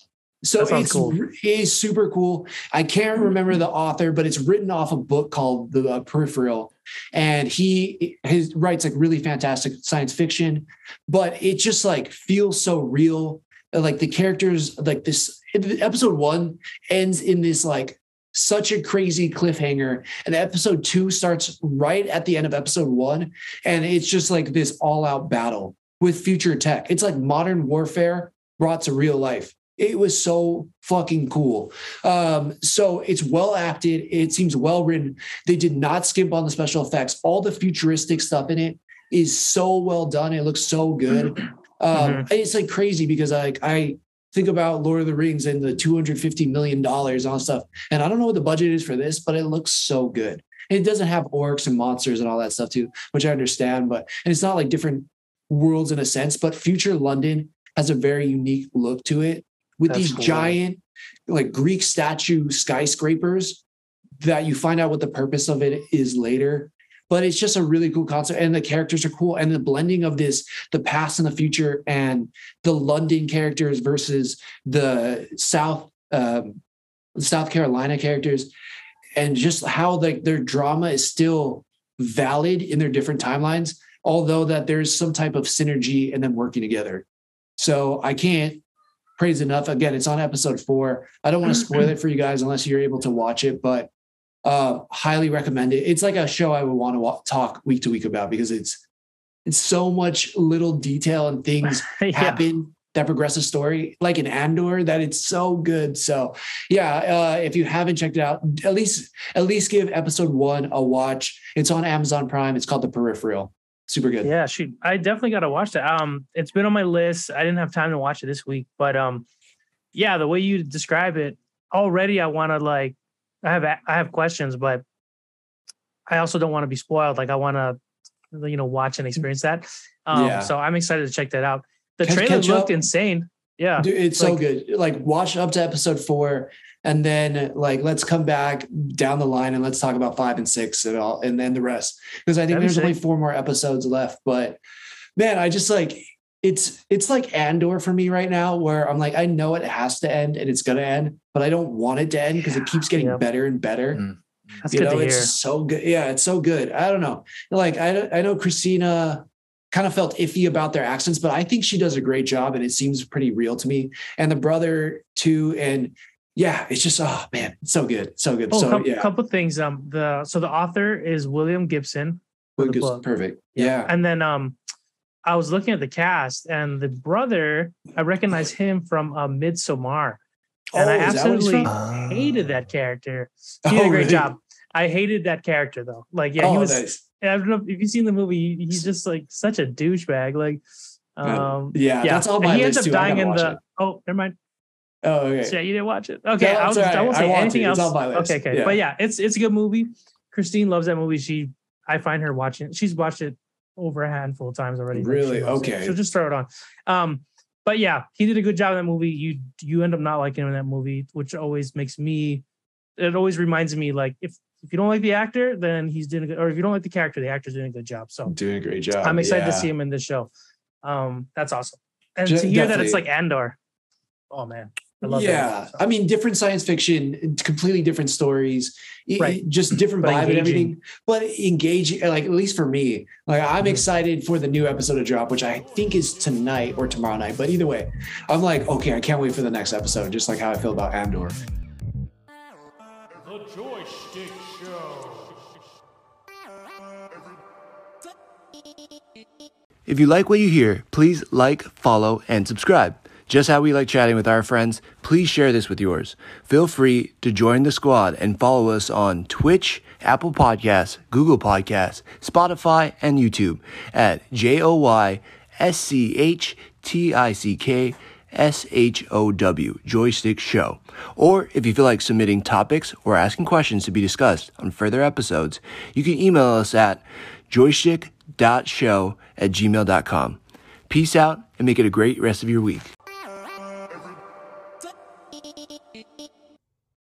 So it's cool. it's super cool. I can't remember the author, but it's written off a book called The uh, Peripheral, and he his writes like really fantastic science fiction, but it just like feels so real. Like the characters, like this episode one ends in this like such a crazy cliffhanger, and episode two starts right at the end of episode one, and it's just like this all out battle with future tech. It's like modern warfare brought to real life it was so fucking cool. Um, so it's well acted. It seems well written. They did not skimp on the special effects. All the futuristic stuff in it is so well done. It looks so good. Um, mm-hmm. It's like crazy because like I think about Lord of the Rings and the 250 million dollars on stuff, and I don't know what the budget is for this, but it looks so good. It doesn't have orcs and monsters and all that stuff too, which I understand, but and it's not like different worlds in a sense, but future London has a very unique look to it with That's these cool. giant like Greek statue skyscrapers that you find out what the purpose of it is later. But it's just a really cool concept, and the characters are cool, and the blending of this, the past and the future, and the London characters versus the South um, South Carolina characters, and just how like their drama is still valid in their different timelines, although that there's some type of synergy and them working together. So I can't praise enough. Again, it's on episode four. I don't want to spoil it for you guys unless you're able to watch it, but uh, highly recommend it. It's like a show I would want to walk, talk week to week about because it's it's so much little detail and things yeah. happen that progress progressive story, like in Andor, that it's so good. So yeah, uh, if you haven't checked it out, at least at least give episode one a watch. It's on Amazon Prime. It's called The Peripheral. Super good. Yeah, shoot. I definitely gotta watch that. Um, it's been on my list. I didn't have time to watch it this week, but um, yeah, the way you describe it, already I wanna like I have I have questions, but I also don't want to be spoiled. Like I want to, you know, watch and experience that. Um, yeah. So I'm excited to check that out. The catch, trailer catch looked up. insane. Yeah, Dude, it's like, so good. Like watch up to episode four, and then like let's come back down the line and let's talk about five and six and all, and then the rest. Because I think there's only four more episodes left. But man, I just like it's it's like Andor for me right now, where I'm like, I know it has to end and it's gonna end, but I don't want it to end because it keeps getting better and better. Mm. That's you know, it's hear. so good. Yeah, it's so good. I don't know. Like I I know Christina kind of felt iffy about their accents, but I think she does a great job and it seems pretty real to me. And the brother too, and yeah, it's just oh man, so good, so good. Oh, so couple, yeah, couple things. Um, the so the author is William Gibson. William Gibson, perfect. Yeah. yeah, and then um, I was looking at the cast, and the brother, I recognize him from uh, Midsommar. And oh, I absolutely hated that character. He did oh, a great really? job. I hated that character though. Like, yeah, oh, he was. Nice. I don't know if you've seen the movie. He's just like such a douchebag. Like, um, yeah, yeah, that's all. My he ends up too. dying in the. It. Oh, never mind. Oh, okay. So, yeah, you didn't watch it. Okay, no, I, was, right. I won't say I anything else. Okay, okay, yeah. but yeah, it's it's a good movie. Christine loves that movie. She, I find her watching. She's watched it over a handful of times already. Really? Okay. It. She'll just throw it on. Um, but yeah, he did a good job in that movie. You you end up not liking him in that movie, which always makes me. It always reminds me like if if you don't like the actor, then he's doing a good, or if you don't like the character, the actor's doing a good job. So doing a great job. I'm excited yeah. to see him in this show. Um, that's awesome. And to hear that it's like Andor, oh man, I yeah, that, so. I mean, different science fiction, completely different stories, right. just different vibe and everything, but engaging. Like at least for me, like I'm mm-hmm. excited for the new episode to drop, which I think is tonight or tomorrow night. But either way, I'm like, okay, I can't wait for the next episode. Just like how I feel about Andor. The Joy Schtick Show. If you like what you hear, please like, follow, and subscribe. Just how we like chatting with our friends, please share this with yours. Feel free to join the squad and follow us on Twitch, Apple Podcasts, Google Podcasts, Spotify, and YouTube at J O Y S C H T I C K S H O W, Joy Schtick Show. Or if you feel like submitting topics or asking questions to be discussed on further episodes, you can email us at joyschtick.show at gmail.com. Peace out and make it a great rest of your week.